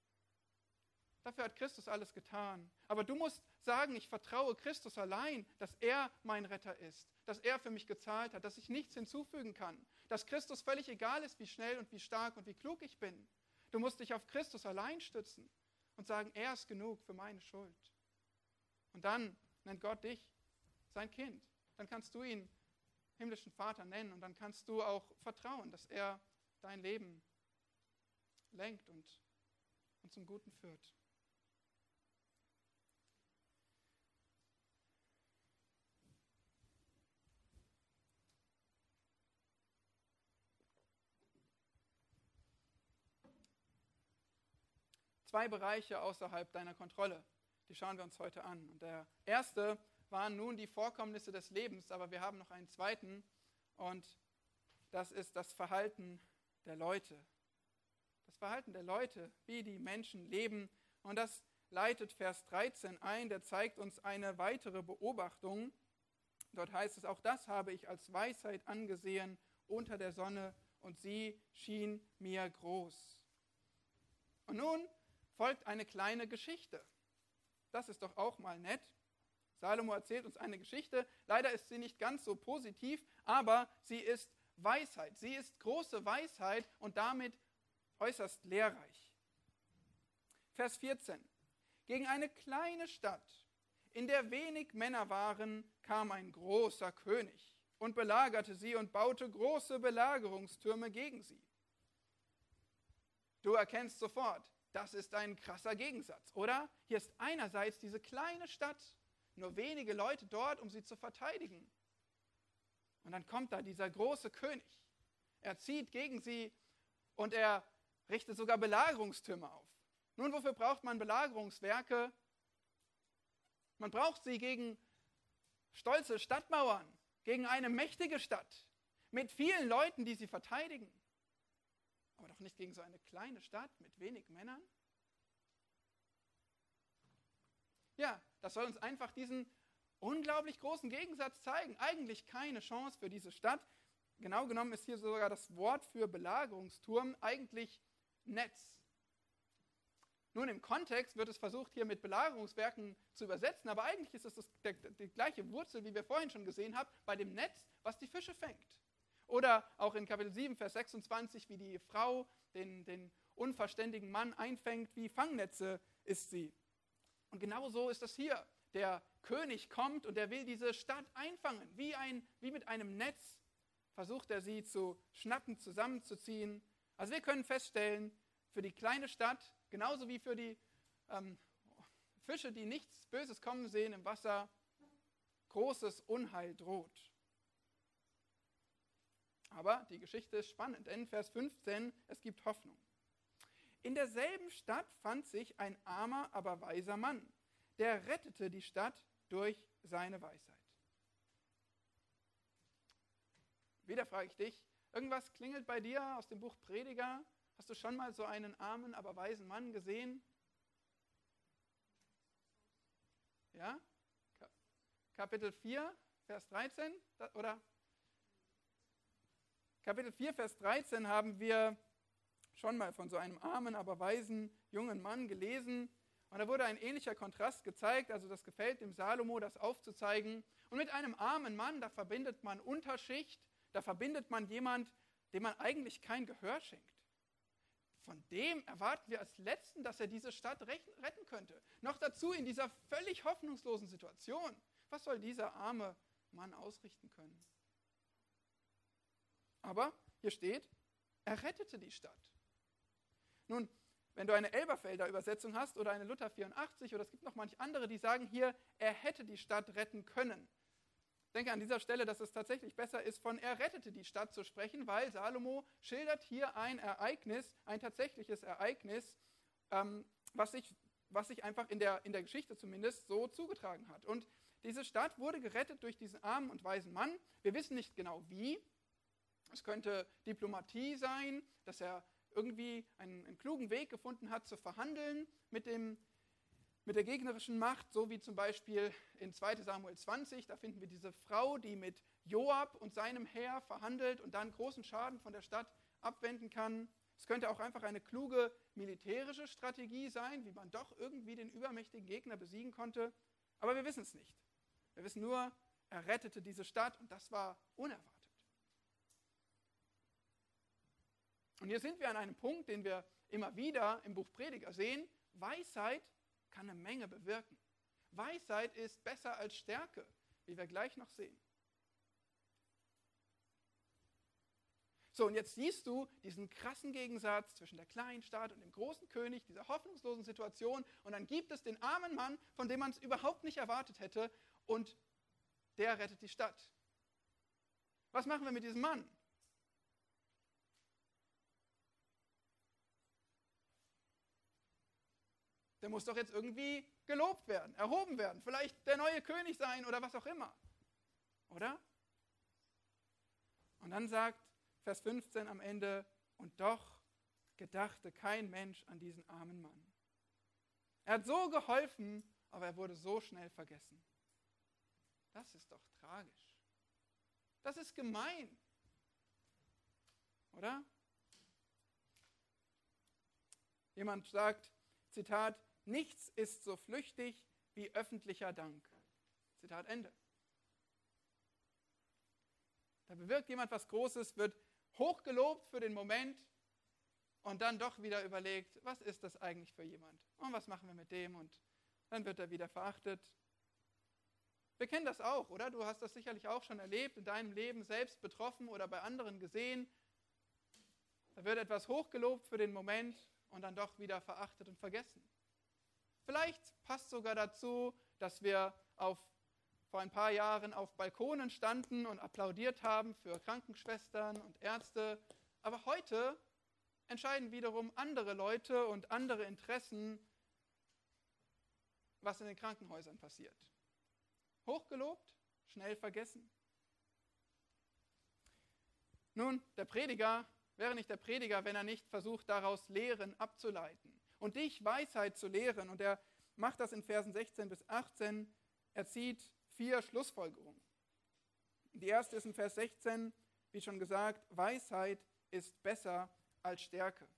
A: Dafür hat Christus alles getan. Aber du musst sagen, ich vertraue Christus allein, dass er mein Retter ist, dass er für mich gezahlt hat, dass ich nichts hinzufügen kann, dass Christus völlig egal ist, wie schnell und wie stark und wie klug ich bin. Du musst dich auf Christus allein stützen und sagen, er ist genug für meine Schuld. Und dann nennt Gott dich sein Kind. Dann kannst du ihn himmlischen Vater nennen und dann kannst du auch vertrauen, dass er dein Leben lenkt und, und zum Guten führt. Zwei Bereiche außerhalb deiner Kontrolle, die schauen wir uns heute an. Und der erste waren nun die Vorkommnisse des Lebens, aber wir haben noch einen zweiten und das ist das Verhalten der Leute. Das Verhalten der Leute, wie die Menschen leben. Und das leitet Vers 13 ein, der zeigt uns eine weitere Beobachtung. Dort heißt es, auch das habe ich als Weisheit angesehen unter der Sonne und sie schien mir groß. Und nun folgt eine kleine Geschichte. Das ist doch auch mal nett. Salomo erzählt uns eine Geschichte. Leider ist sie nicht ganz so positiv, aber sie ist Weisheit. Sie ist große Weisheit und damit äußerst lehrreich. Vers 14. Gegen eine kleine Stadt, in der wenig Männer waren, kam ein großer König und belagerte sie und baute große Belagerungstürme gegen sie. Du erkennst sofort, das ist ein krasser Gegensatz, oder? Hier ist einerseits diese kleine Stadt, nur wenige Leute dort, um sie zu verteidigen. Und dann kommt da dieser große König. Er zieht gegen sie und er richtet sogar Belagerungstürme auf. Nun, wofür braucht man Belagerungswerke? Man braucht sie gegen stolze Stadtmauern, gegen eine mächtige Stadt mit vielen Leuten, die sie verteidigen. Aber doch nicht gegen so eine kleine Stadt mit wenig Männern. Ja, das soll uns einfach diesen unglaublich großen Gegensatz zeigen. Eigentlich keine Chance für diese Stadt. Genau genommen ist hier sogar das Wort für Belagerungsturm eigentlich Netz. Nun, im Kontext wird es versucht, hier mit Belagerungswerken zu übersetzen, aber eigentlich ist es das, der, die gleiche Wurzel, wie wir vorhin schon gesehen haben, bei dem Netz, was die Fische fängt. Oder auch in Kapitel 7, Vers 26, wie die Frau den, den unverständigen Mann einfängt, wie Fangnetze ist sie. Und genau so ist das hier. Der König kommt und er will diese Stadt einfangen. Wie, ein, wie mit einem Netz versucht er sie zu schnappen, zusammenzuziehen. Also wir können feststellen, für die kleine Stadt, genauso wie für die ähm, Fische, die nichts Böses kommen sehen im Wasser, großes Unheil droht. Aber die Geschichte ist spannend, denn Vers 15, es gibt Hoffnung. In derselben Stadt fand sich ein armer, aber weiser Mann. Der rettete die Stadt durch seine Weisheit. Wieder frage ich dich, irgendwas klingelt bei dir aus dem Buch Prediger? Hast du schon mal so einen armen, aber weisen Mann gesehen? Ja? Kapitel 4, Vers 13? Oder? Kapitel 4, Vers 13 haben wir schon mal von so einem armen, aber weisen jungen Mann gelesen. Und da wurde ein ähnlicher Kontrast gezeigt, also das gefällt dem Salomo, das aufzuzeigen. Und mit einem armen Mann, da verbindet man Unterschicht, da verbindet man jemand, dem man eigentlich kein Gehör schenkt. Von dem erwarten wir als Letzten, dass er diese Stadt retten könnte. Noch dazu in dieser völlig hoffnungslosen Situation. Was soll dieser arme Mann ausrichten können? Aber hier steht, er rettete die Stadt. Nun, wenn du eine Elberfelder Übersetzung hast oder eine Luther 84 oder es gibt noch manche andere, die sagen hier, er hätte die Stadt retten können. Ich denke an dieser Stelle, dass es tatsächlich besser ist, von er rettete die Stadt zu sprechen, weil Salomo schildert hier ein Ereignis, ein tatsächliches Ereignis, ähm, was, sich, was sich einfach in der, in der Geschichte zumindest so zugetragen hat. Und diese Stadt wurde gerettet durch diesen armen und weisen Mann. Wir wissen nicht genau wie. Es könnte Diplomatie sein, dass er irgendwie einen, einen klugen Weg gefunden hat zu verhandeln mit, dem, mit der gegnerischen Macht, so wie zum Beispiel in 2 Samuel 20, da finden wir diese Frau, die mit Joab und seinem Heer verhandelt und dann großen Schaden von der Stadt abwenden kann. Es könnte auch einfach eine kluge militärische Strategie sein, wie man doch irgendwie den übermächtigen Gegner besiegen konnte. Aber wir wissen es nicht. Wir wissen nur, er rettete diese Stadt und das war unerwartet. Und hier sind wir an einem Punkt, den wir immer wieder im Buch Prediger sehen. Weisheit kann eine Menge bewirken. Weisheit ist besser als Stärke, wie wir gleich noch sehen. So, und jetzt siehst du diesen krassen Gegensatz zwischen der kleinen Stadt und dem großen König, dieser hoffnungslosen Situation. Und dann gibt es den armen Mann, von dem man es überhaupt nicht erwartet hätte, und der rettet die Stadt. Was machen wir mit diesem Mann? Der muss doch jetzt irgendwie gelobt werden, erhoben werden, vielleicht der neue König sein oder was auch immer. Oder? Und dann sagt Vers 15 am Ende, und doch gedachte kein Mensch an diesen armen Mann. Er hat so geholfen, aber er wurde so schnell vergessen. Das ist doch tragisch. Das ist gemein. Oder? Jemand sagt, Zitat, nichts ist so flüchtig wie öffentlicher Dank. Zitat Ende. Da bewirkt jemand was Großes, wird hochgelobt für den Moment und dann doch wieder überlegt, was ist das eigentlich für jemand? Und was machen wir mit dem? Und dann wird er wieder verachtet. Wir kennen das auch, oder? Du hast das sicherlich auch schon erlebt, in deinem Leben selbst betroffen oder bei anderen gesehen. Da wird etwas hochgelobt für den Moment und dann doch wieder verachtet und vergessen. Vielleicht passt sogar dazu, dass wir auf vor ein paar Jahren auf Balkonen standen und applaudiert haben für Krankenschwestern und Ärzte. Aber heute entscheiden wiederum andere Leute und andere Interessen, was in den Krankenhäusern passiert. Hochgelobt, schnell vergessen. Nun, der Prediger wäre nicht der Prediger, wenn er nicht versucht, daraus Lehren abzuleiten und dich Weisheit zu lehren. Und er macht das in Versen 16 bis 18. Er zieht vier Schlussfolgerungen. Die erste ist in Vers 16, wie schon gesagt, Weisheit ist besser als Stärke.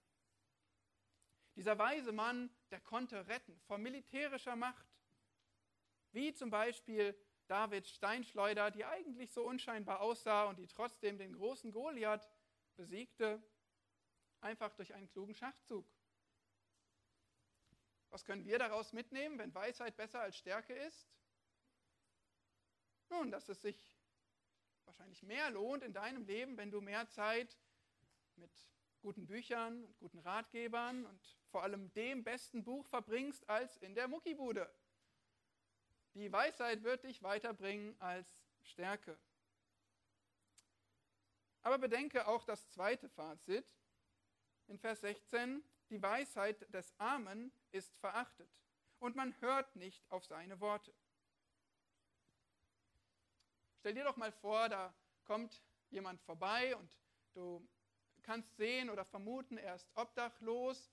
A: Dieser weise Mann, der konnte retten vor militärischer Macht, wie zum Beispiel Davids Steinschleuder, die eigentlich so unscheinbar aussah und die trotzdem den großen Goliath besiegte, einfach durch einen klugen Schachzug. Was können wir daraus mitnehmen, wenn Weisheit besser als Stärke ist? Nun, dass es sich wahrscheinlich mehr lohnt in deinem Leben, wenn du mehr Zeit mit guten Büchern und guten Ratgebern und vor allem dem besten Buch verbringst als in der Muckibude. Die Weisheit wird dich weiterbringen als Stärke. Aber bedenke auch das zweite Fazit in Vers 16. Die Weisheit des Armen ist verachtet und man hört nicht auf seine Worte. Stell dir doch mal vor, da kommt jemand vorbei und du kannst sehen oder vermuten, er ist obdachlos,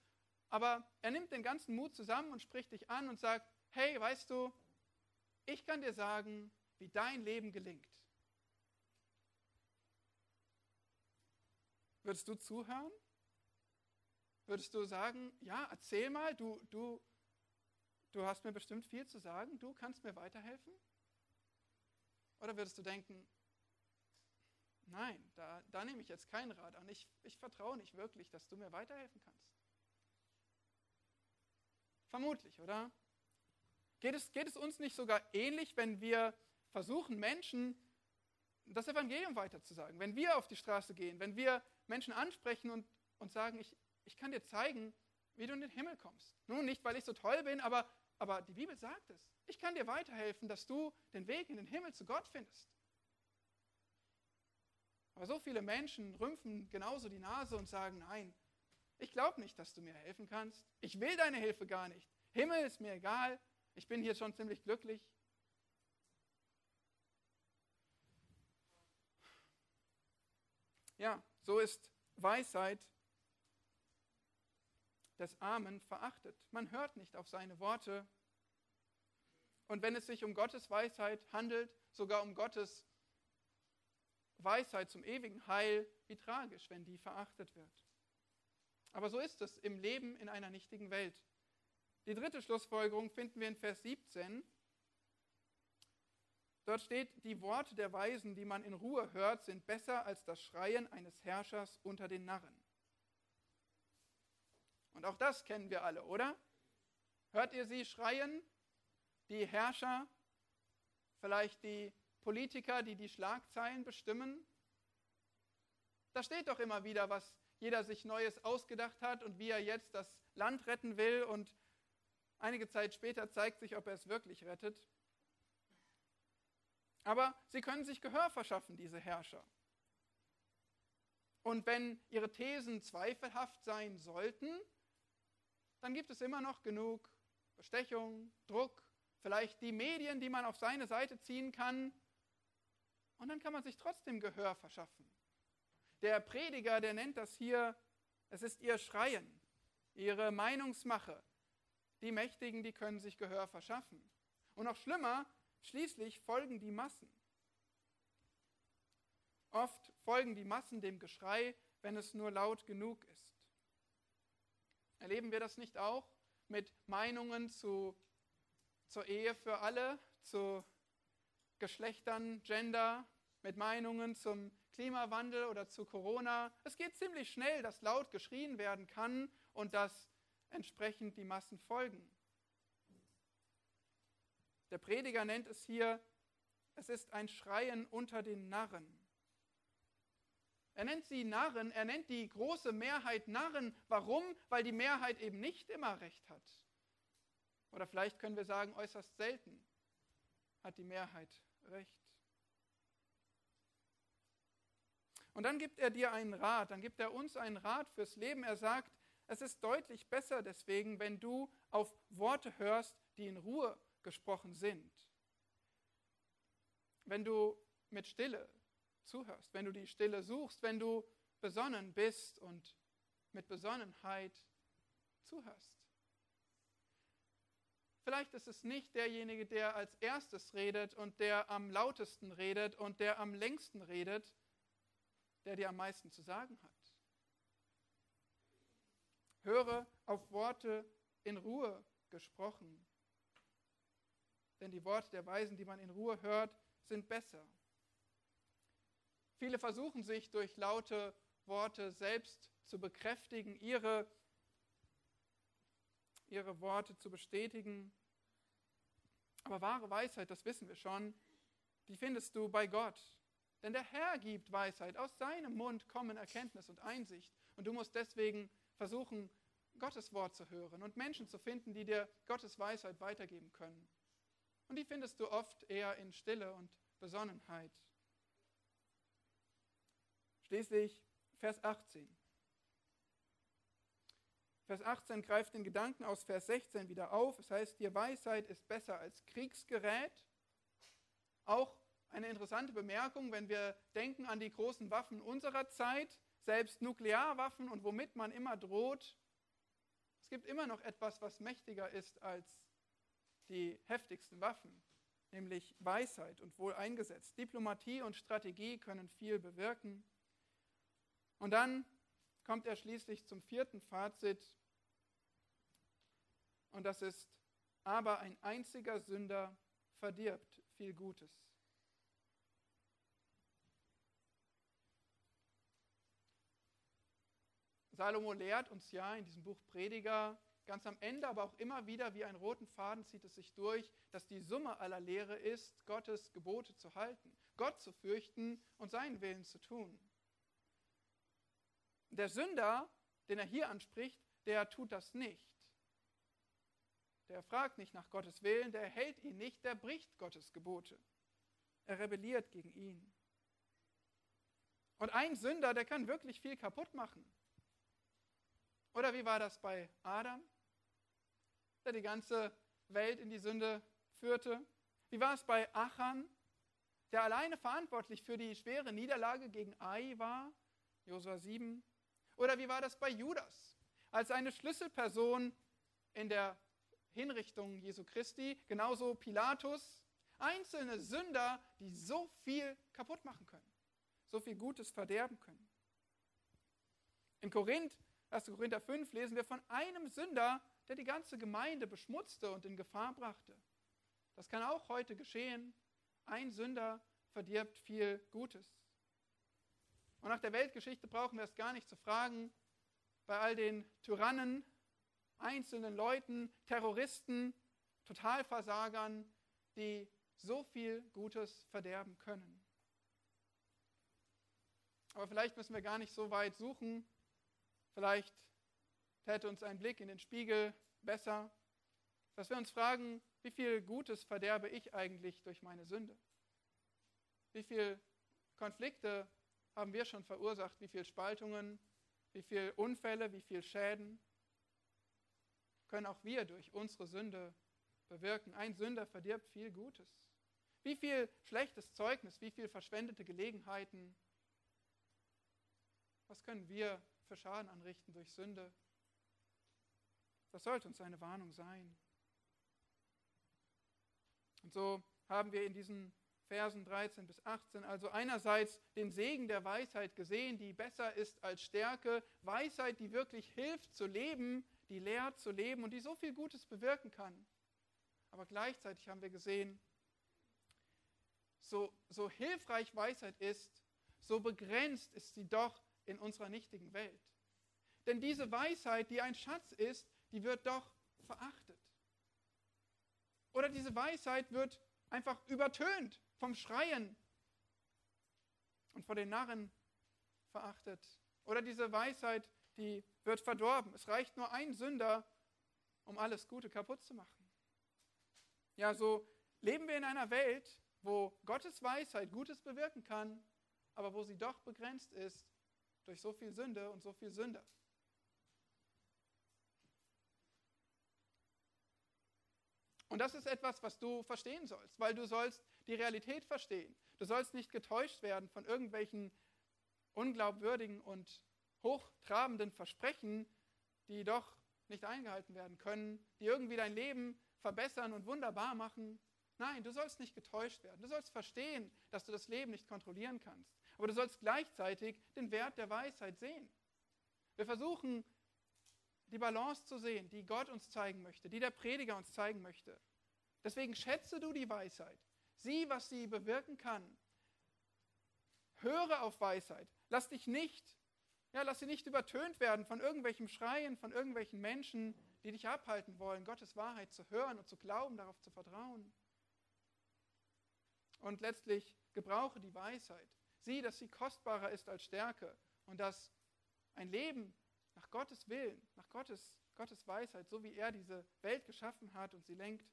A: aber er nimmt den ganzen Mut zusammen und spricht dich an und sagt, hey, weißt du, ich kann dir sagen, wie dein Leben gelingt. Würdest du zuhören? Würdest du sagen, ja, erzähl mal, du, du, du hast mir bestimmt viel zu sagen, du kannst mir weiterhelfen? Oder würdest du denken, nein, da, da nehme ich jetzt keinen Rat an. Ich, ich vertraue nicht wirklich, dass du mir weiterhelfen kannst. Vermutlich, oder? Geht es, geht es uns nicht sogar ähnlich, wenn wir versuchen, Menschen das Evangelium weiterzusagen? Wenn wir auf die Straße gehen, wenn wir Menschen ansprechen und, und sagen, ich, ich kann dir zeigen, wie du in den Himmel kommst. Nun, nicht, weil ich so toll bin, aber aber die Bibel sagt es. Ich kann dir weiterhelfen, dass du den Weg in den Himmel zu Gott findest. Aber so viele Menschen rümpfen genauso die Nase und sagen, nein, ich glaube nicht, dass du mir helfen kannst. Ich will deine Hilfe gar nicht. Himmel ist mir egal. Ich bin hier schon ziemlich glücklich. Ja, so ist Weisheit des Armen verachtet. Man hört nicht auf seine Worte. Und wenn es sich um Gottes Weisheit handelt, sogar um Gottes Weisheit zum ewigen Heil, wie tragisch, wenn die verachtet wird. Aber so ist es im Leben in einer nichtigen Welt. Die dritte Schlussfolgerung finden wir in Vers 17. Dort steht, die Worte der Weisen, die man in Ruhe hört, sind besser als das Schreien eines Herrschers unter den Narren. Und auch das kennen wir alle, oder? Hört ihr sie schreien? Die Herrscher, vielleicht die Politiker, die die Schlagzeilen bestimmen? Da steht doch immer wieder, was jeder sich Neues ausgedacht hat und wie er jetzt das Land retten will und einige Zeit später zeigt sich, ob er es wirklich rettet. Aber sie können sich Gehör verschaffen, diese Herrscher. Und wenn ihre Thesen zweifelhaft sein sollten, dann gibt es immer noch genug Bestechung, Druck, vielleicht die Medien, die man auf seine Seite ziehen kann. Und dann kann man sich trotzdem Gehör verschaffen. Der Prediger, der nennt das hier, es ist ihr Schreien, ihre Meinungsmache. Die Mächtigen, die können sich Gehör verschaffen. Und noch schlimmer, schließlich folgen die Massen. Oft folgen die Massen dem Geschrei, wenn es nur laut genug ist. Erleben wir das nicht auch mit Meinungen zu, zur Ehe für alle, zu Geschlechtern, Gender, mit Meinungen zum Klimawandel oder zu Corona? Es geht ziemlich schnell, dass laut geschrien werden kann und dass entsprechend die Massen folgen. Der Prediger nennt es hier, es ist ein Schreien unter den Narren. Er nennt sie Narren, er nennt die große Mehrheit Narren. Warum? Weil die Mehrheit eben nicht immer recht hat. Oder vielleicht können wir sagen, äußerst selten hat die Mehrheit recht. Und dann gibt er dir einen Rat, dann gibt er uns einen Rat fürs Leben. Er sagt, es ist deutlich besser deswegen, wenn du auf Worte hörst, die in Ruhe gesprochen sind. Wenn du mit Stille zuhörst, wenn du die Stille suchst, wenn du besonnen bist und mit Besonnenheit zuhörst. Vielleicht ist es nicht derjenige, der als erstes redet und der am lautesten redet und der am längsten redet, der dir am meisten zu sagen hat. Höre auf Worte in Ruhe gesprochen, denn die Worte der Weisen, die man in Ruhe hört, sind besser. Viele versuchen sich durch laute Worte selbst zu bekräftigen, ihre, ihre Worte zu bestätigen. Aber wahre Weisheit, das wissen wir schon, die findest du bei Gott. Denn der Herr gibt Weisheit. Aus seinem Mund kommen Erkenntnis und Einsicht. Und du musst deswegen versuchen, Gottes Wort zu hören und Menschen zu finden, die dir Gottes Weisheit weitergeben können. Und die findest du oft eher in Stille und Besonnenheit. Schließlich Vers 18. Vers 18 greift den Gedanken aus Vers 16 wieder auf. Es heißt, die Weisheit ist besser als Kriegsgerät. Auch eine interessante Bemerkung, wenn wir denken an die großen Waffen unserer Zeit, selbst Nuklearwaffen und womit man immer droht. Es gibt immer noch etwas, was mächtiger ist als die heftigsten Waffen, nämlich Weisheit und wohl eingesetzt. Diplomatie und Strategie können viel bewirken. Und dann kommt er schließlich zum vierten Fazit. Und das ist, aber ein einziger Sünder verdirbt viel Gutes. Salomo lehrt uns ja in diesem Buch Prediger ganz am Ende, aber auch immer wieder wie einen roten Faden zieht es sich durch, dass die Summe aller Lehre ist, Gottes Gebote zu halten, Gott zu fürchten und seinen Willen zu tun. Der Sünder, den er hier anspricht, der tut das nicht. Der fragt nicht nach Gottes Willen, der hält ihn nicht, der bricht Gottes Gebote. Er rebelliert gegen ihn. Und ein Sünder, der kann wirklich viel kaputt machen. Oder wie war das bei Adam, der die ganze Welt in die Sünde führte? Wie war es bei Achan, der alleine verantwortlich für die schwere Niederlage gegen Ai war? Josua 7. Oder wie war das bei Judas? Als eine Schlüsselperson in der Hinrichtung Jesu Christi, genauso Pilatus, einzelne Sünder, die so viel kaputt machen können, so viel Gutes verderben können. In Korinth, 1. Korinther 5, lesen wir von einem Sünder, der die ganze Gemeinde beschmutzte und in Gefahr brachte. Das kann auch heute geschehen. Ein Sünder verdirbt viel Gutes. Und nach der Weltgeschichte brauchen wir es gar nicht zu fragen. Bei all den Tyrannen einzelnen Leuten, Terroristen, Totalversagern, die so viel Gutes verderben können. Aber vielleicht müssen wir gar nicht so weit suchen. Vielleicht täte uns ein Blick in den Spiegel besser, dass wir uns fragen, wie viel Gutes verderbe ich eigentlich durch meine Sünde? Wie viele Konflikte haben wir schon verursacht? Wie viele Spaltungen? Wie viele Unfälle? Wie viele Schäden? Können auch wir durch unsere Sünde bewirken? Ein Sünder verdirbt viel Gutes. Wie viel schlechtes Zeugnis? Wie viel verschwendete Gelegenheiten? Was können wir für Schaden anrichten durch Sünde? Das sollte uns eine Warnung sein. Und so haben wir in diesen Versen 13 bis 18 also einerseits den Segen der Weisheit gesehen, die besser ist als Stärke, Weisheit, die wirklich hilft zu leben, die lehrt zu leben und die so viel Gutes bewirken kann. Aber gleichzeitig haben wir gesehen, so, so hilfreich Weisheit ist, so begrenzt ist sie doch in unserer nichtigen Welt. Denn diese Weisheit, die ein Schatz ist, die wird doch verachtet. Oder diese Weisheit wird einfach übertönt vom Schreien und vor den Narren verachtet. Oder diese Weisheit, die wird verdorben. Es reicht nur ein Sünder, um alles Gute kaputt zu machen. Ja, so leben wir in einer Welt, wo Gottes Weisheit Gutes bewirken kann, aber wo sie doch begrenzt ist durch so viel Sünde und so viel Sünder. Und das ist etwas, was du verstehen sollst, weil du sollst die Realität verstehen. Du sollst nicht getäuscht werden von irgendwelchen unglaubwürdigen und hochtrabenden Versprechen, die doch nicht eingehalten werden können, die irgendwie dein Leben verbessern und wunderbar machen. Nein, du sollst nicht getäuscht werden. Du sollst verstehen, dass du das Leben nicht kontrollieren kannst. Aber du sollst gleichzeitig den Wert der Weisheit sehen. Wir versuchen die Balance zu sehen, die Gott uns zeigen möchte, die der Prediger uns zeigen möchte. Deswegen schätze du die Weisheit. Sieh, was sie bewirken kann. Höre auf Weisheit. Lass dich nicht, ja, lass sie nicht übertönt werden von irgendwelchen Schreien, von irgendwelchen Menschen, die dich abhalten wollen, Gottes Wahrheit zu hören und zu glauben, darauf zu vertrauen. Und letztlich gebrauche die Weisheit. Sieh, dass sie kostbarer ist als Stärke und dass ein Leben nach Gottes Willen, nach Gottes, Gottes Weisheit, so wie er diese Welt geschaffen hat und sie lenkt,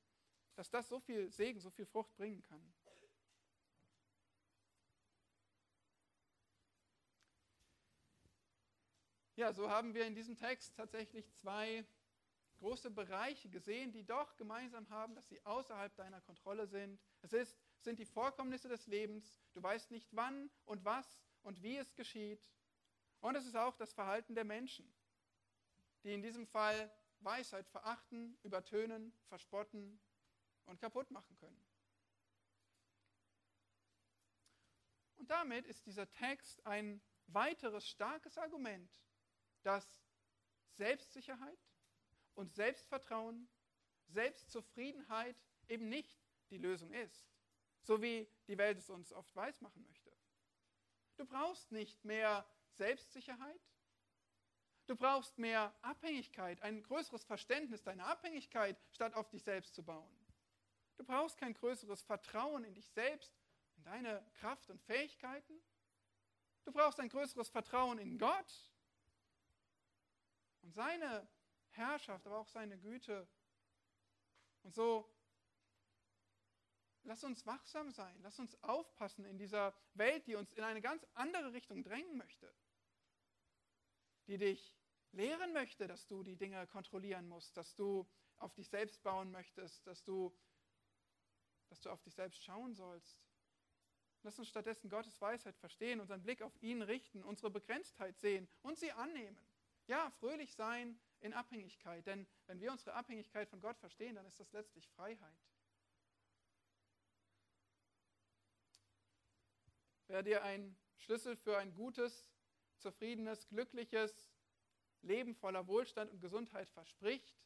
A: dass das so viel Segen, so viel Frucht bringen kann. Ja, so haben wir in diesem Text tatsächlich zwei große Bereiche gesehen, die doch gemeinsam haben, dass sie außerhalb deiner Kontrolle sind. Es ist, sind die Vorkommnisse des Lebens. Du weißt nicht wann und was und wie es geschieht. Und es ist auch das Verhalten der Menschen, die in diesem Fall Weisheit verachten, übertönen, verspotten und kaputt machen können. Und damit ist dieser Text ein weiteres starkes Argument, dass Selbstsicherheit und Selbstvertrauen, Selbstzufriedenheit eben nicht die Lösung ist, so wie die Welt es uns oft weismachen möchte. Du brauchst nicht mehr Selbstsicherheit. Du brauchst mehr Abhängigkeit, ein größeres Verständnis deiner Abhängigkeit, statt auf dich selbst zu bauen. Du brauchst kein größeres Vertrauen in dich selbst, in deine Kraft und Fähigkeiten. Du brauchst ein größeres Vertrauen in Gott und seine Herrschaft, aber auch seine Güte. Und so lass uns wachsam sein, lass uns aufpassen in dieser Welt, die uns in eine ganz andere Richtung drängen möchte die dich lehren möchte, dass du die Dinge kontrollieren musst, dass du auf dich selbst bauen möchtest, dass du, dass du auf dich selbst schauen sollst. Lass uns stattdessen Gottes Weisheit verstehen, unseren Blick auf ihn richten, unsere Begrenztheit sehen und sie annehmen. Ja, fröhlich sein in Abhängigkeit, denn wenn wir unsere Abhängigkeit von Gott verstehen, dann ist das letztlich Freiheit. Wer dir ein Schlüssel für ein gutes, zufriedenes, glückliches Leben voller Wohlstand und Gesundheit verspricht,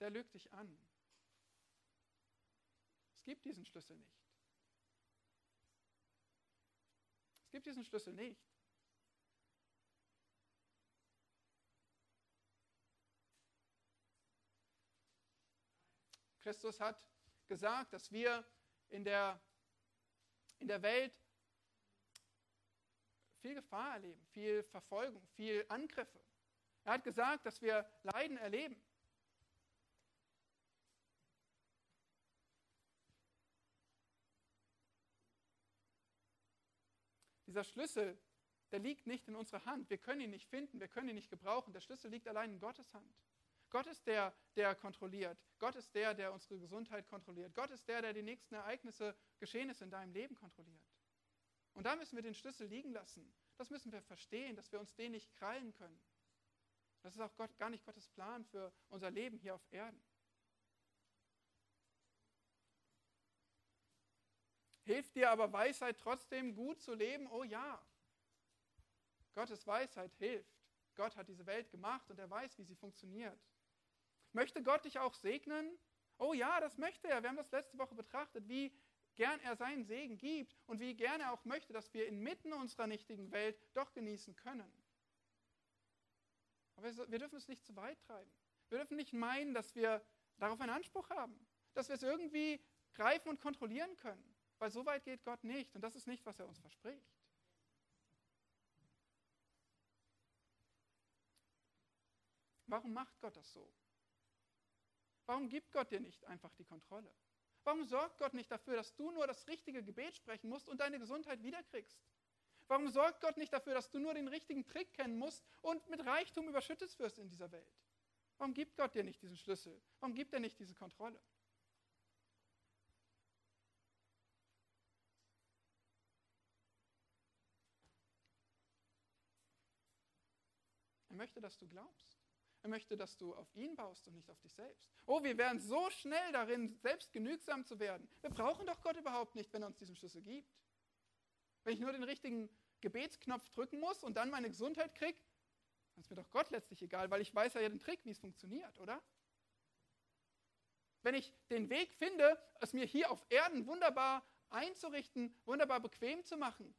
A: der lügt dich an gibt diesen Schlüssel nicht. Es gibt diesen Schlüssel nicht. Christus hat gesagt, dass wir in der, in der Welt viel Gefahr erleben, viel Verfolgung, viel Angriffe. Er hat gesagt, dass wir Leiden erleben. Dieser Schlüssel, der liegt nicht in unserer Hand. Wir können ihn nicht finden, wir können ihn nicht gebrauchen. Der Schlüssel liegt allein in Gottes Hand. Gott ist der, der kontrolliert. Gott ist der, der unsere Gesundheit kontrolliert. Gott ist der, der die nächsten Ereignisse, Geschehnisse in deinem Leben kontrolliert. Und da müssen wir den Schlüssel liegen lassen. Das müssen wir verstehen, dass wir uns den nicht krallen können. Das ist auch Gott, gar nicht Gottes Plan für unser Leben hier auf Erden. Hilft dir aber Weisheit trotzdem gut zu leben? Oh ja. Gottes Weisheit hilft. Gott hat diese Welt gemacht und er weiß, wie sie funktioniert. Möchte Gott dich auch segnen? Oh ja, das möchte er. Wir haben das letzte Woche betrachtet, wie gern er seinen Segen gibt und wie gern er auch möchte, dass wir inmitten unserer nichtigen Welt doch genießen können. Aber wir dürfen es nicht zu weit treiben. Wir dürfen nicht meinen, dass wir darauf einen Anspruch haben, dass wir es irgendwie greifen und kontrollieren können. Weil so weit geht Gott nicht und das ist nicht, was er uns verspricht. Warum macht Gott das so? Warum gibt Gott dir nicht einfach die Kontrolle? Warum sorgt Gott nicht dafür, dass du nur das richtige Gebet sprechen musst und deine Gesundheit wiederkriegst? Warum sorgt Gott nicht dafür, dass du nur den richtigen Trick kennen musst und mit Reichtum überschüttet wirst in dieser Welt? Warum gibt Gott dir nicht diesen Schlüssel? Warum gibt er nicht diese Kontrolle? Er möchte, dass du glaubst. Er möchte, dass du auf ihn baust und nicht auf dich selbst. Oh, wir wären so schnell darin, selbst genügsam zu werden. Wir brauchen doch Gott überhaupt nicht, wenn er uns diesen Schlüssel gibt. Wenn ich nur den richtigen Gebetsknopf drücken muss und dann meine Gesundheit kriege, dann ist mir doch Gott letztlich egal, weil ich weiß ja den Trick, wie es funktioniert, oder? Wenn ich den Weg finde, es mir hier auf Erden wunderbar einzurichten, wunderbar bequem zu machen,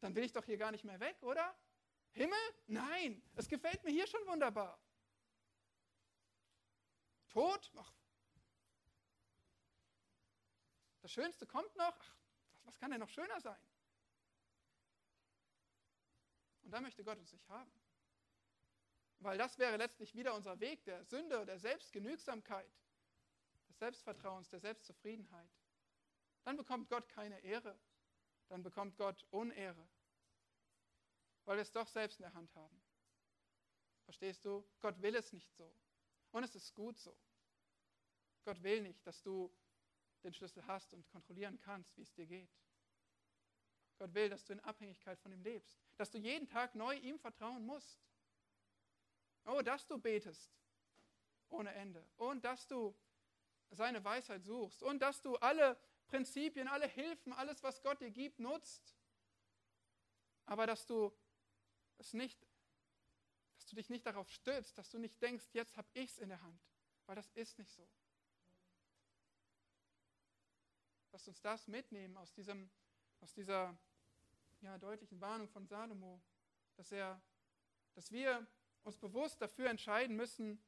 A: dann will ich doch hier gar nicht mehr weg, oder? Himmel? Nein, es gefällt mir hier schon wunderbar. Tod? Ach, das Schönste kommt noch. Ach, was kann denn noch schöner sein? Und da möchte Gott uns nicht haben. Weil das wäre letztlich wieder unser Weg der Sünde, der Selbstgenügsamkeit, des Selbstvertrauens, der Selbstzufriedenheit. Dann bekommt Gott keine Ehre. Dann bekommt Gott Unehre weil wir es doch selbst in der Hand haben. Verstehst du? Gott will es nicht so. Und es ist gut so. Gott will nicht, dass du den Schlüssel hast und kontrollieren kannst, wie es dir geht. Gott will, dass du in Abhängigkeit von ihm lebst, dass du jeden Tag neu ihm vertrauen musst. Oh, dass du betest ohne Ende und dass du seine Weisheit suchst und dass du alle Prinzipien, alle Hilfen, alles, was Gott dir gibt, nutzt. Aber dass du es nicht, dass du dich nicht darauf stützt, dass du nicht denkst, jetzt habe ich es in der Hand, weil das ist nicht so. Lass uns das mitnehmen aus, diesem, aus dieser ja, deutlichen Warnung von Salomo, dass, er, dass wir uns bewusst dafür entscheiden müssen,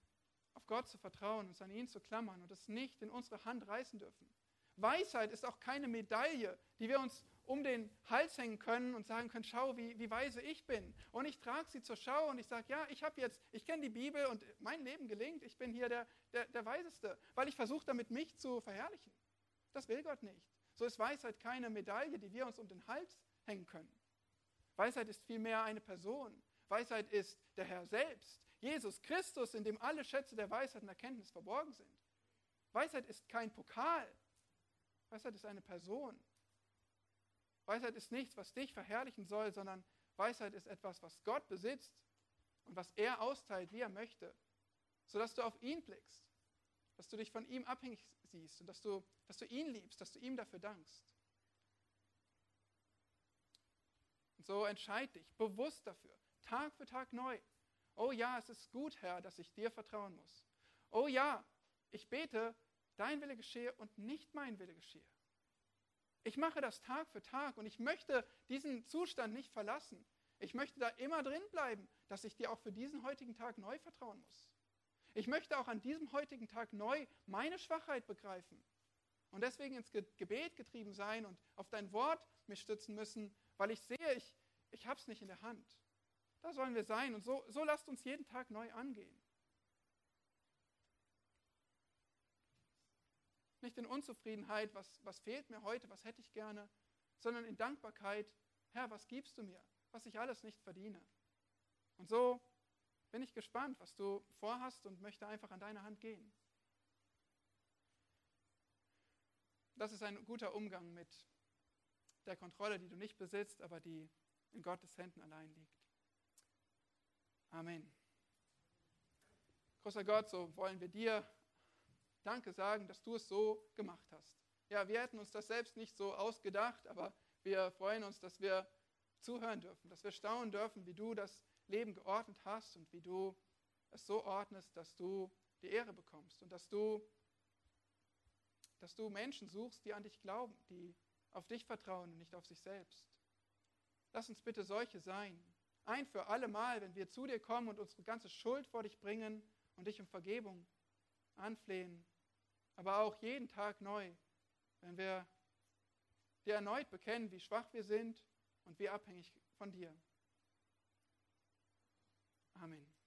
A: auf Gott zu vertrauen, uns an ihn zu klammern und es nicht in unsere Hand reißen dürfen. Weisheit ist auch keine Medaille, die wir uns um den Hals hängen können und sagen können, schau, wie, wie weise ich bin. Und ich trage sie zur Schau und ich sage, ja, ich habe jetzt, ich kenne die Bibel und mein Leben gelingt, ich bin hier der, der, der Weiseste, weil ich versuche damit mich zu verherrlichen. Das will Gott nicht. So ist Weisheit keine Medaille, die wir uns um den Hals hängen können. Weisheit ist vielmehr eine Person. Weisheit ist der Herr selbst, Jesus Christus, in dem alle Schätze der Weisheit und Erkenntnis verborgen sind. Weisheit ist kein Pokal. Weisheit ist eine Person. Weisheit ist nichts, was dich verherrlichen soll, sondern Weisheit ist etwas, was Gott besitzt und was er austeilt, wie er möchte, sodass du auf ihn blickst, dass du dich von ihm abhängig siehst und dass du, dass du ihn liebst, dass du ihm dafür dankst. Und so entscheid dich bewusst dafür, Tag für Tag neu. Oh ja, es ist gut, Herr, dass ich dir vertrauen muss. Oh ja, ich bete, dein Wille geschehe und nicht mein Wille geschehe. Ich mache das Tag für Tag und ich möchte diesen Zustand nicht verlassen. Ich möchte da immer drin bleiben, dass ich dir auch für diesen heutigen Tag neu vertrauen muss. Ich möchte auch an diesem heutigen Tag neu meine Schwachheit begreifen und deswegen ins Gebet getrieben sein und auf dein Wort mich stützen müssen, weil ich sehe, ich, ich habe es nicht in der Hand. Da sollen wir sein und so, so lasst uns jeden Tag neu angehen. Nicht in Unzufriedenheit, was, was fehlt mir heute, was hätte ich gerne, sondern in Dankbarkeit, Herr, was gibst du mir, was ich alles nicht verdiene. Und so bin ich gespannt, was du vorhast und möchte einfach an deine Hand gehen. Das ist ein guter Umgang mit der Kontrolle, die du nicht besitzt, aber die in Gottes Händen allein liegt. Amen. Großer Gott, so wollen wir dir Danke sagen, dass du es so gemacht hast. Ja, wir hätten uns das selbst nicht so ausgedacht, aber wir freuen uns, dass wir zuhören dürfen, dass wir staunen dürfen, wie du das Leben geordnet hast und wie du es so ordnest, dass du die Ehre bekommst und dass du, dass du Menschen suchst, die an dich glauben, die auf dich vertrauen und nicht auf sich selbst. Lass uns bitte solche sein. Ein für alle Mal, wenn wir zu dir kommen und unsere ganze Schuld vor dich bringen und dich um Vergebung anflehen, aber auch jeden Tag neu, wenn wir dir erneut bekennen, wie schwach wir sind und wie abhängig von dir. Amen.